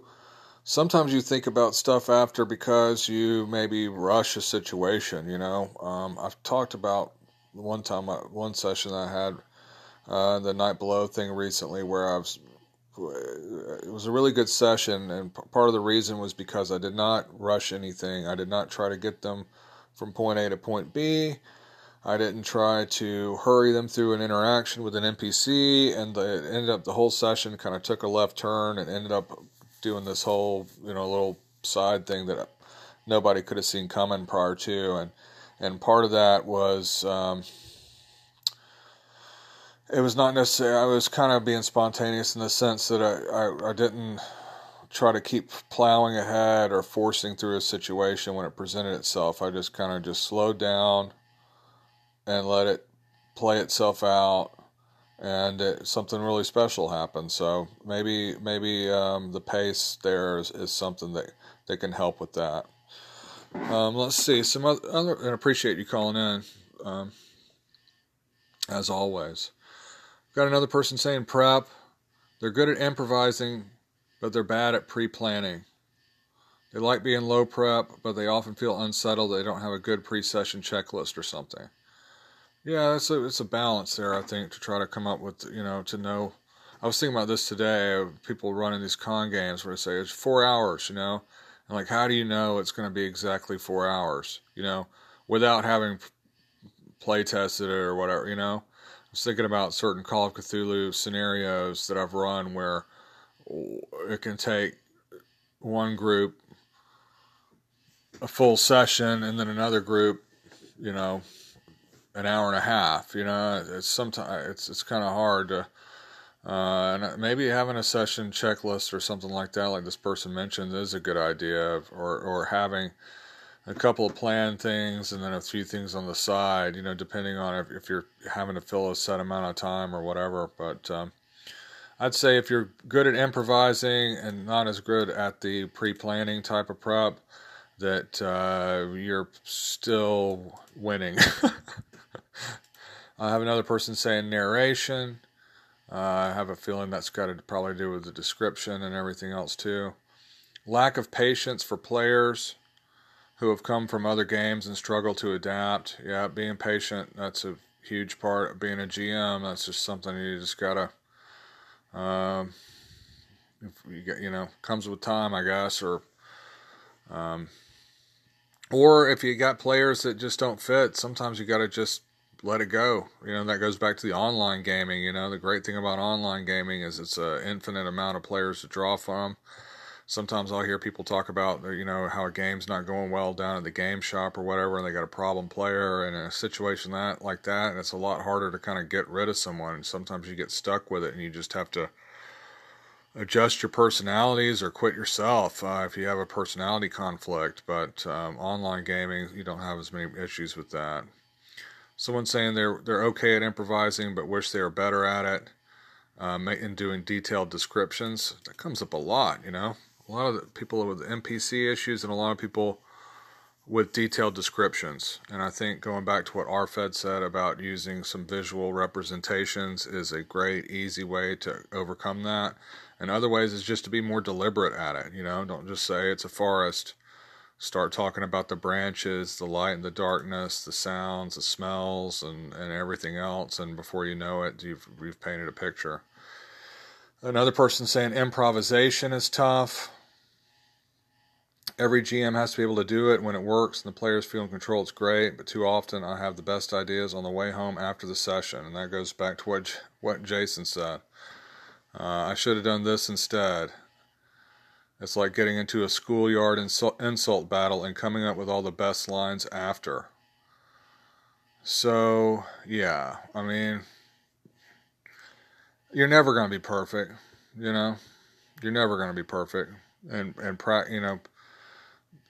sometimes you think about stuff after because you maybe rush a situation. You know, um, I've talked about one time, uh, one session I had uh, the night below thing recently where I was. It was a really good session, and part of the reason was because I did not rush anything. I did not try to get them from point A to point B. I didn't try to hurry them through an interaction with an NPC, and the, it ended up the whole session kind of took a left turn and ended up doing this whole you know little side thing that nobody could have seen coming prior to, and and part of that was um, it was not necessarily I was kind of being spontaneous in the sense that I, I, I didn't try to keep plowing ahead or forcing through a situation when it presented itself. I just kind of just slowed down and let it play itself out, and it, something really special happened. So maybe maybe um, the pace there is, is something that that can help with that. Um, let's see some other, other, and appreciate you calling in, um, as always. Got another person saying prep. They're good at improvising, but they're bad at pre-planning. They like being low prep, but they often feel unsettled. They don't have a good pre-session checklist or something. Yeah, it's a it's a balance there. I think to try to come up with you know to know. I was thinking about this today. Of people running these con games where they say it's four hours. You know, and like how do you know it's going to be exactly four hours? You know, without having play tested it or whatever. You know, was thinking about certain Call of Cthulhu scenarios that I've run where it can take one group a full session and then another group, you know, an hour and a half. You know, it's sometimes it's it's kind of hard to. Uh, and maybe having a session checklist or something like that, like this person mentioned, is a good idea. Or or having a couple of planned things and then a few things on the side. You know, depending on if, if you're having to fill a set amount of time or whatever. But um, I'd say if you're good at improvising and not as good at the pre-planning type of prep, that uh, you're still winning. I have another person saying narration. Uh, I have a feeling that's got to probably do with the description and everything else too. Lack of patience for players who have come from other games and struggle to adapt. Yeah, being patient, that's a huge part of being a GM. That's just something you just gotta, um, you, get, you know, comes with time, I guess, or, um, or if you got players that just don't fit, sometimes you gotta just let it go. You know, that goes back to the online gaming. You know, the great thing about online gaming is it's an infinite amount of players to draw from. Sometimes I'll hear people talk about, you know, how a game's not going well down at the game shop or whatever, and they got a problem player in a situation that like that, and it's a lot harder to kind of get rid of someone. Sometimes you get stuck with it, and you just have to adjust your personalities or quit yourself uh, if you have a personality conflict. But um, online gaming, you don't have as many issues with that. Someone saying they're they're okay at improvising, but wish they were better at it. Um, and doing detailed descriptions that comes up a lot. You know, a lot of people with NPC issues, and a lot of people with detailed descriptions. And I think going back to what RFED said about using some visual representations is a great, easy way to overcome that. And other ways is just to be more deliberate at it. You know, don't just say it's a forest start talking about the branches, the light and the darkness, the sounds, the smells, and, and everything else. And before you know it, you've, you've painted a picture. Another person saying improvisation is tough. Every GM has to be able to do it when it works and the players feel in control. It's great, but too often I have the best ideas on the way home after the session, and that goes back to what what Jason said. Uh, I should have done this instead. It's like getting into a schoolyard insult, insult battle and coming up with all the best lines after. So, yeah, I mean, you're never going to be perfect. You know, you're never going to be perfect, and and pra- you know,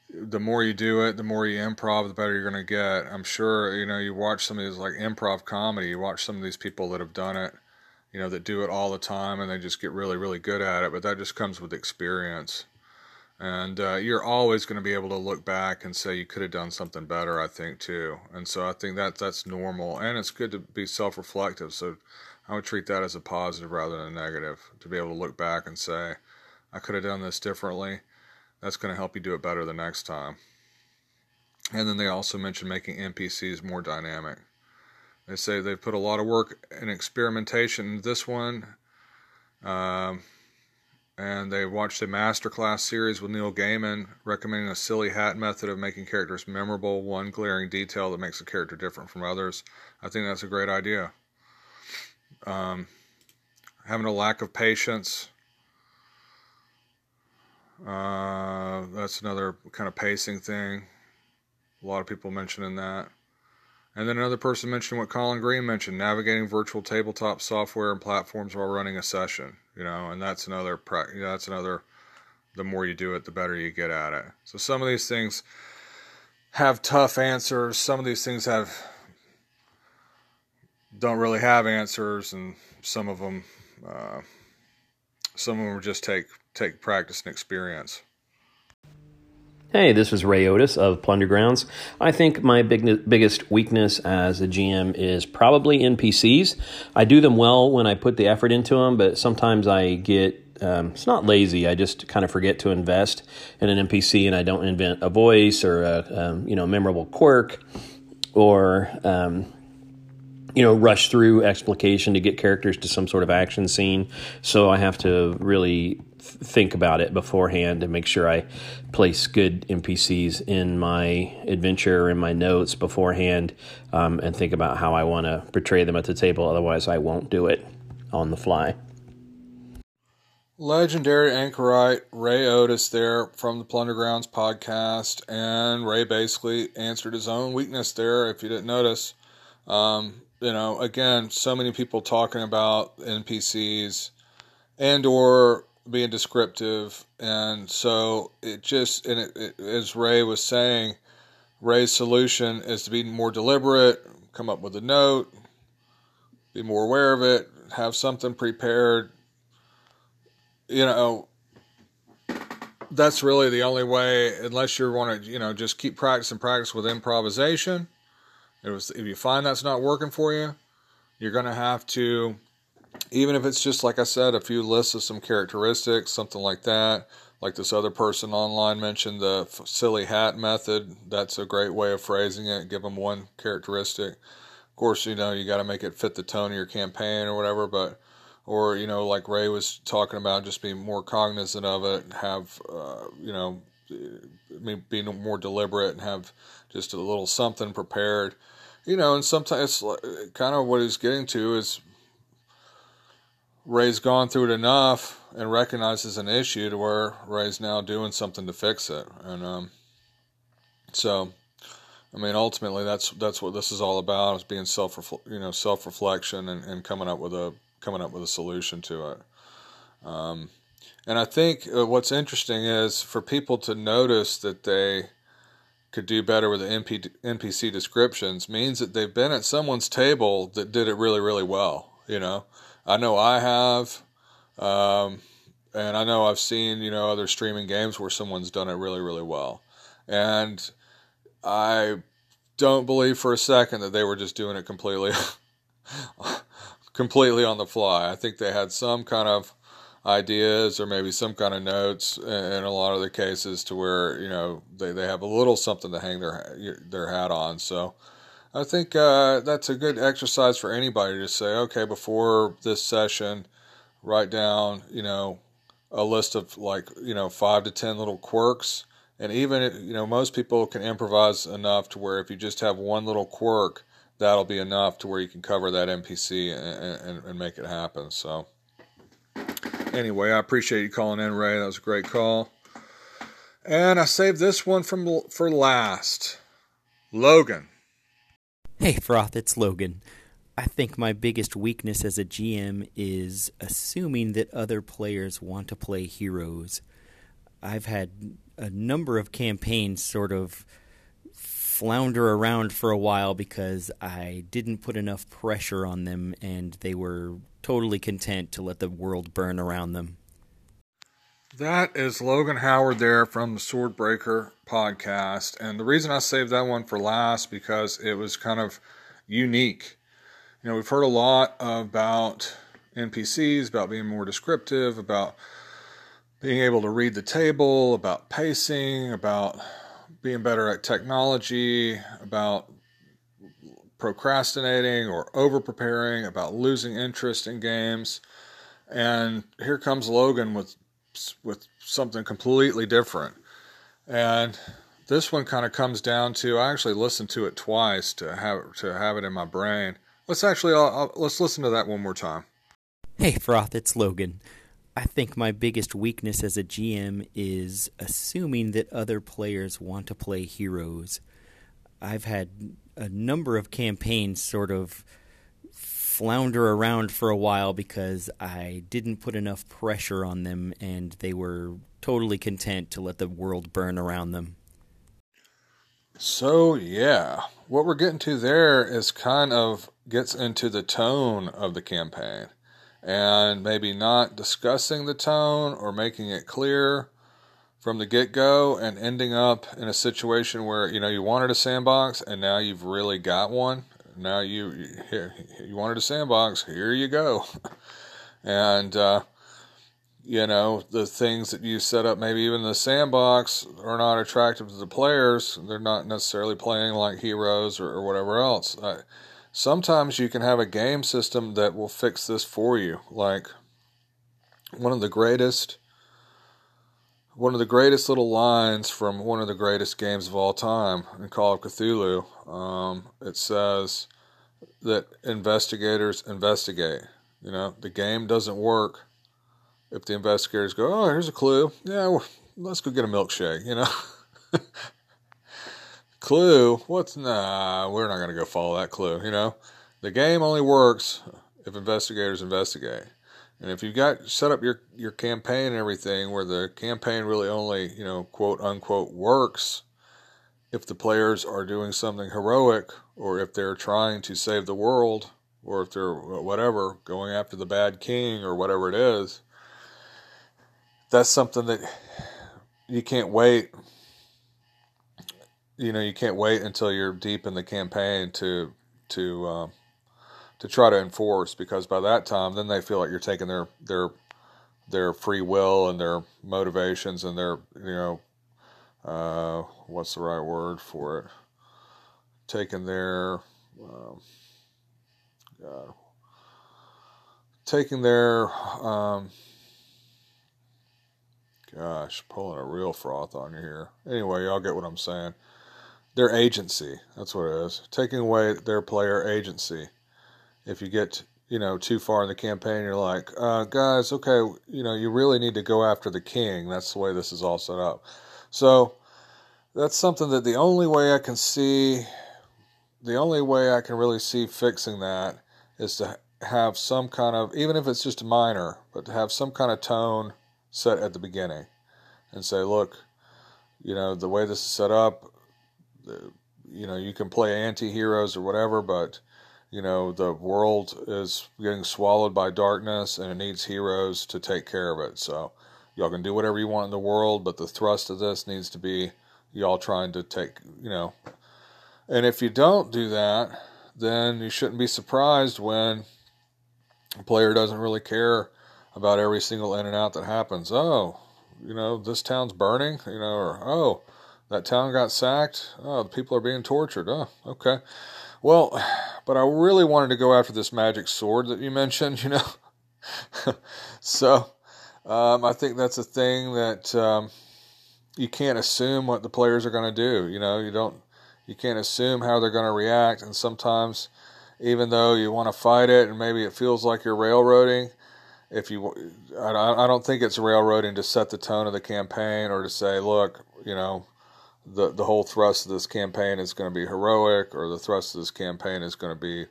the more you do it, the more you improv, the better you're going to get. I'm sure you know you watch some of these like improv comedy. You watch some of these people that have done it, you know, that do it all the time, and they just get really really good at it. But that just comes with experience and uh, you're always going to be able to look back and say you could have done something better i think too and so i think that that's normal and it's good to be self-reflective so i would treat that as a positive rather than a negative to be able to look back and say i could have done this differently that's going to help you do it better the next time and then they also mentioned making npcs more dynamic they say they've put a lot of work and experimentation in this one um, and they watched a masterclass series with Neil Gaiman recommending a silly hat method of making characters memorable, one glaring detail that makes a character different from others. I think that's a great idea. Um, having a lack of patience. Uh, that's another kind of pacing thing. A lot of people mentioning that. And then another person mentioned what Colin Green mentioned navigating virtual tabletop software and platforms while running a session you know, and that's another that's another the more you do it, the better you get at it. So some of these things have tough answers. Some of these things have don't really have answers, and some of them uh, some of them just take take practice and experience. Hey, this is Ray Otis of Plundergrounds. I think my big, biggest weakness as a GM is probably NPCs. I do them well when I put the effort into them, but sometimes I get um, it's not lazy. I just kind of forget to invest in an NPC, and I don't invent a voice or a um, you know memorable quirk or um, you know rush through explication to get characters to some sort of action scene. So I have to really think about it beforehand and make sure I place good NPCs in my adventure in my notes beforehand um, and think about how I want to portray them at the table. Otherwise, I won't do it on the fly. Legendary anchorite Ray Otis there from the Plundergrounds podcast, and Ray basically answered his own weakness there. If you didn't notice, um, you know, again, so many people talking about NPCs and or being descriptive, and so it just and it, it, as Ray was saying, Ray's solution is to be more deliberate, come up with a note, be more aware of it, have something prepared. You know, that's really the only way, unless you want to, you know, just keep practicing practice with improvisation. It was, if you find that's not working for you, you're going to have to even if it's just like I said, a few lists of some characteristics, something like that. Like this other person online mentioned the silly hat method. That's a great way of phrasing it. Give them one characteristic. Of course, you know you got to make it fit the tone of your campaign or whatever. But or you know, like Ray was talking about, just be more cognizant of it. Have uh, you know, be more deliberate and have just a little something prepared. You know, and sometimes kind of what he's getting to is Ray's gone through it enough and recognizes an issue to where Ray's now doing something to fix it. And um, so, I mean, ultimately, that's that's what this is all about: is being self you know self reflection and, and coming up with a coming up with a solution to it. Um, and I think uh, what's interesting is for people to notice that they could do better with the NP, NPC descriptions means that they've been at someone's table that did it really, really well. You know, I know I have, um, and I know I've seen you know other streaming games where someone's done it really really well, and I don't believe for a second that they were just doing it completely completely on the fly. I think they had some kind of ideas or maybe some kind of notes in a lot of the cases to where you know they, they have a little something to hang their their hat on so I think uh, that's a good exercise for anybody to say, okay, before this session, write down, you know, a list of like, you know, five to 10 little quirks. And even, you know, most people can improvise enough to where if you just have one little quirk, that'll be enough to where you can cover that NPC and, and, and make it happen. So, anyway, I appreciate you calling in, Ray. That was a great call. And I saved this one from for last. Logan. Hey, Froth, it's Logan. I think my biggest weakness as a GM is assuming that other players want to play heroes. I've had a number of campaigns sort of flounder around for a while because I didn't put enough pressure on them and they were totally content to let the world burn around them. That is Logan Howard there from the Swordbreaker podcast. And the reason I saved that one for last because it was kind of unique. You know, we've heard a lot about NPCs, about being more descriptive, about being able to read the table, about pacing, about being better at technology, about procrastinating or over preparing, about losing interest in games. And here comes Logan with with something completely different. And this one kind of comes down to I actually listened to it twice to have to have it in my brain. Let's actually I'll, I'll, let's listen to that one more time. Hey Froth, it's Logan. I think my biggest weakness as a GM is assuming that other players want to play heroes. I've had a number of campaigns sort of flounder around for a while because I didn't put enough pressure on them and they were totally content to let the world burn around them. So, yeah, what we're getting to there is kind of gets into the tone of the campaign and maybe not discussing the tone or making it clear from the get go and ending up in a situation where, you know, you wanted a sandbox and now you've really got one now you you, you wanted a sandbox. Here you go. and uh, you know the things that you set up, maybe even the sandbox, are not attractive to the players. They're not necessarily playing like heroes or, or whatever else. Sometimes you can have a game system that will fix this for you. Like one of the greatest one of the greatest little lines from one of the greatest games of all time in Call of Cthulhu. Um, it says that investigators investigate. You know, the game doesn't work if the investigators go, oh, here's a clue. Yeah, let's go get a milkshake, you know? clue? What's, nah, we're not going to go follow that clue, you know? The game only works if investigators investigate. And if you've got set up your, your campaign and everything where the campaign really only, you know, quote unquote works if the players are doing something heroic or if they're trying to save the world or if they're whatever, going after the bad king or whatever it is, that's something that you can't wait. You know, you can't wait until you're deep in the campaign to to um, to try to enforce because by that time then they feel like you're taking their their their free will and their motivations and their you know uh, what's the right word for it? Taking their um, uh, taking their um, gosh pulling a real froth on you here. Anyway y'all get what i'm saying their agency. That's what it is. Taking away their player agency. If you get you know too far in the campaign you're like uh, guys okay you know you really need to go after the king. That's the way this is all set up. So that's something that the only way i can see the only way i can really see fixing that is to have some kind of even if it's just a minor but to have some kind of tone set at the beginning and say look you know the way this is set up you know you can play anti-heroes or whatever but you know, the world is getting swallowed by darkness and it needs heroes to take care of it. So y'all can do whatever you want in the world, but the thrust of this needs to be y'all trying to take, you know. And if you don't do that, then you shouldn't be surprised when a player doesn't really care about every single in and out that happens. Oh, you know, this town's burning, you know, or oh, that town got sacked. Oh, the people are being tortured. Oh, okay. Well, but I really wanted to go after this magic sword that you mentioned, you know. so um, I think that's a thing that um, you can't assume what the players are going to do. You know, you don't, you can't assume how they're going to react, and sometimes, even though you want to fight it, and maybe it feels like you're railroading. If you, I, I don't think it's railroading to set the tone of the campaign or to say, look, you know, the the whole thrust of this campaign is going to be heroic, or the thrust of this campaign is going to be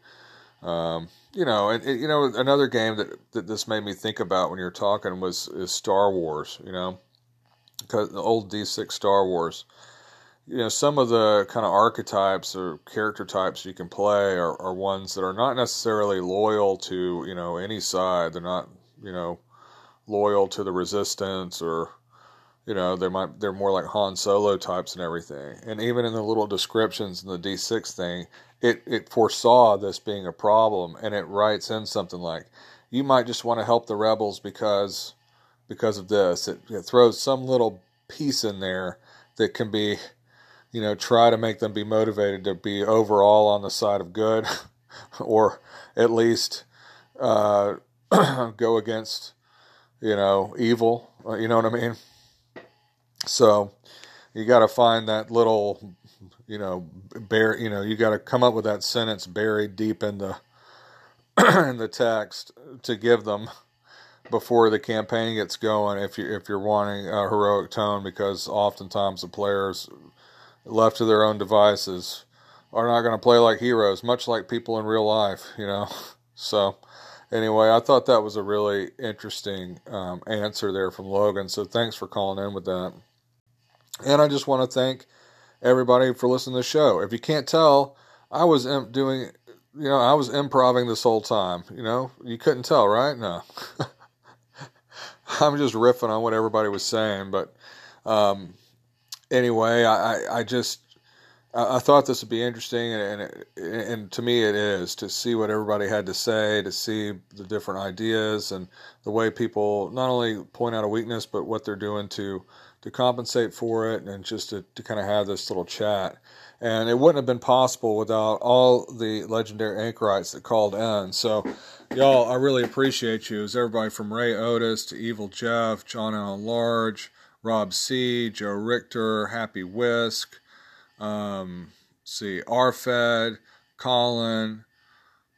Um, you know, and, you know another game that, that this made me think about when you're talking was is Star Wars. You know, because the old D6 Star Wars. You know, some of the kind of archetypes or character types you can play are, are ones that are not necessarily loyal to you know any side. They're not you know loyal to the resistance or you know they might they're more like Han Solo types and everything. And even in the little descriptions in the D6 thing, it it foresaw this being a problem and it writes in something like you might just want to help the rebels because because of this. It, it throws some little piece in there that can be you know try to make them be motivated to be overall on the side of good or at least uh, go against you know evil you know what i mean so you got to find that little, you know, bear. You know, you got to come up with that sentence buried deep in the in the text to give them before the campaign gets going. If you if you're wanting a heroic tone, because oftentimes the players left to their own devices are not going to play like heroes, much like people in real life. You know, so anyway, I thought that was a really interesting um, answer there from Logan. So thanks for calling in with that. And I just want to thank everybody for listening to the show. If you can't tell, I was doing, you know, I was improving this whole time. You know, you couldn't tell, right? No. I'm just riffing on what everybody was saying. But um, anyway, I, I, I just, I, thought this would be interesting, and, and, and to me it is to see what everybody had to say, to see the different ideas and the way people not only point out a weakness, but what they're doing to to compensate for it and just to, to kind of have this little chat. And it wouldn't have been possible without all the legendary anchorites that called in. So, y'all, I really appreciate you. As everybody from Ray Otis to Evil Jeff, John Allen Large, Rob C, Joe Richter, Happy Whisk, um, see, Arfed, Colin,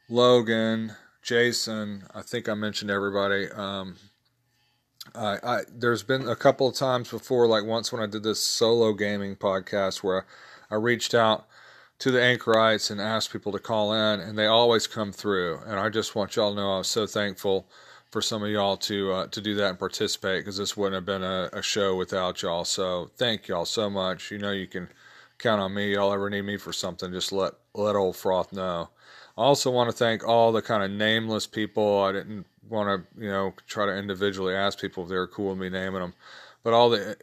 Logan, Jason. I think I mentioned everybody. Um, I, I there's been a couple of times before, like once when I did this solo gaming podcast where I reached out to the anchorites and asked people to call in, and they always come through. And I just want y'all to know I was so thankful for some of y'all to uh, to do that and participate because this wouldn't have been a, a, show without y'all. So thank y'all so much. You know you can count on me. Y'all ever need me for something, just let let old Froth know. I also want to thank all the kind of nameless people. I didn't want to, you know, try to individually ask people if they're cool with me naming them, but all the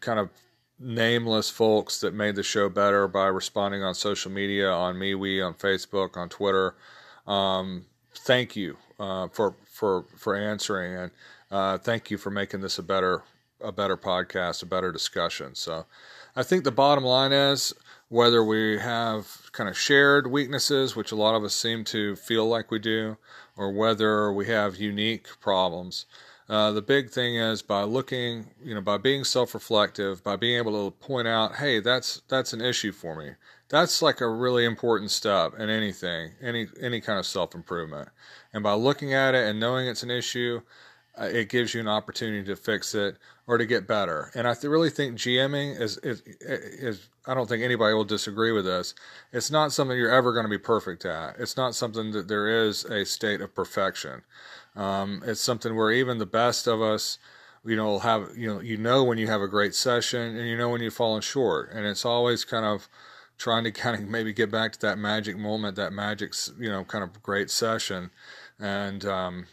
kind of nameless folks that made the show better by responding on social media, on MeWe, on Facebook, on Twitter. Um, thank you uh, for for for answering, and uh, thank you for making this a better a better podcast, a better discussion. So, I think the bottom line is whether we have kind of shared weaknesses, which a lot of us seem to feel like we do, or whether we have unique problems. Uh, the big thing is by looking, you know, by being self-reflective, by being able to point out, hey, that's that's an issue for me. That's like a really important step in anything, any any kind of self-improvement. And by looking at it and knowing it's an issue, it gives you an opportunity to fix it or to get better. And I th- really think GMing is, is, is, I don't think anybody will disagree with this. It's not something you're ever going to be perfect at. It's not something that there is a state of perfection. Um, it's something where even the best of us, you know, have, you know, you know when you have a great session and you know when you've fallen short. And it's always kind of trying to kind of maybe get back to that magic moment, that magic, you know, kind of great session. And, um,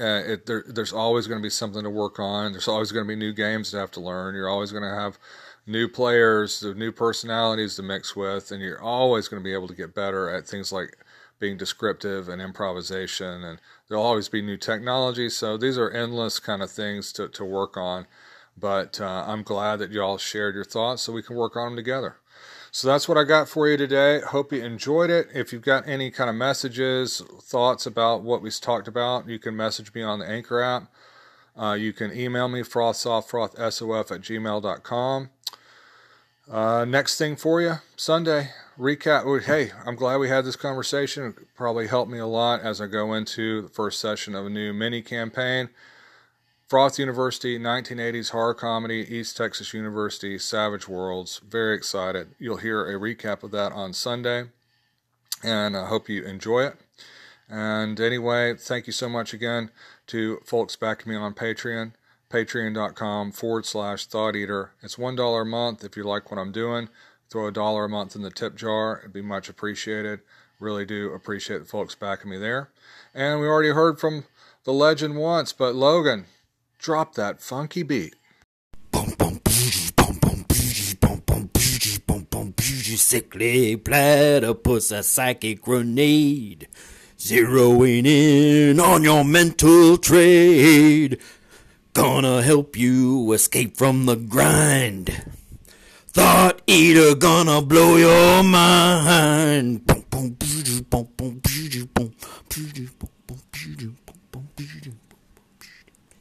uh, it, there, there's always going to be something to work on. There's always going to be new games to have to learn. You're always going to have new players, new personalities to mix with, and you're always going to be able to get better at things like being descriptive and improvisation. And there'll always be new technology. So these are endless kind of things to, to work on. But uh, I'm glad that you all shared your thoughts so we can work on them together. So that's what I got for you today. Hope you enjoyed it. If you've got any kind of messages, thoughts about what we talked about, you can message me on the Anchor app. Uh, you can email me, frothsoftfrothsof at gmail.com. Uh, next thing for you, Sunday, recap. Hey, I'm glad we had this conversation. It probably helped me a lot as I go into the first session of a new mini campaign. Froth University, 1980s horror comedy, East Texas University, Savage Worlds. Very excited. You'll hear a recap of that on Sunday. and I hope you enjoy it. And anyway, thank you so much again to folks backing me on Patreon, patreon.com forward slash thought eater. It's $1 a month if you like what I'm doing. Throw a dollar a month in the tip jar. It'd be much appreciated. Really do appreciate the folks backing me there. And we already heard from the legend once, but Logan, drop that funky beat. Sickly platypus, a psychic grenade. Zeroing in on your mental trade. Gonna help you escape from the grind. Thought eater gonna blow your mind.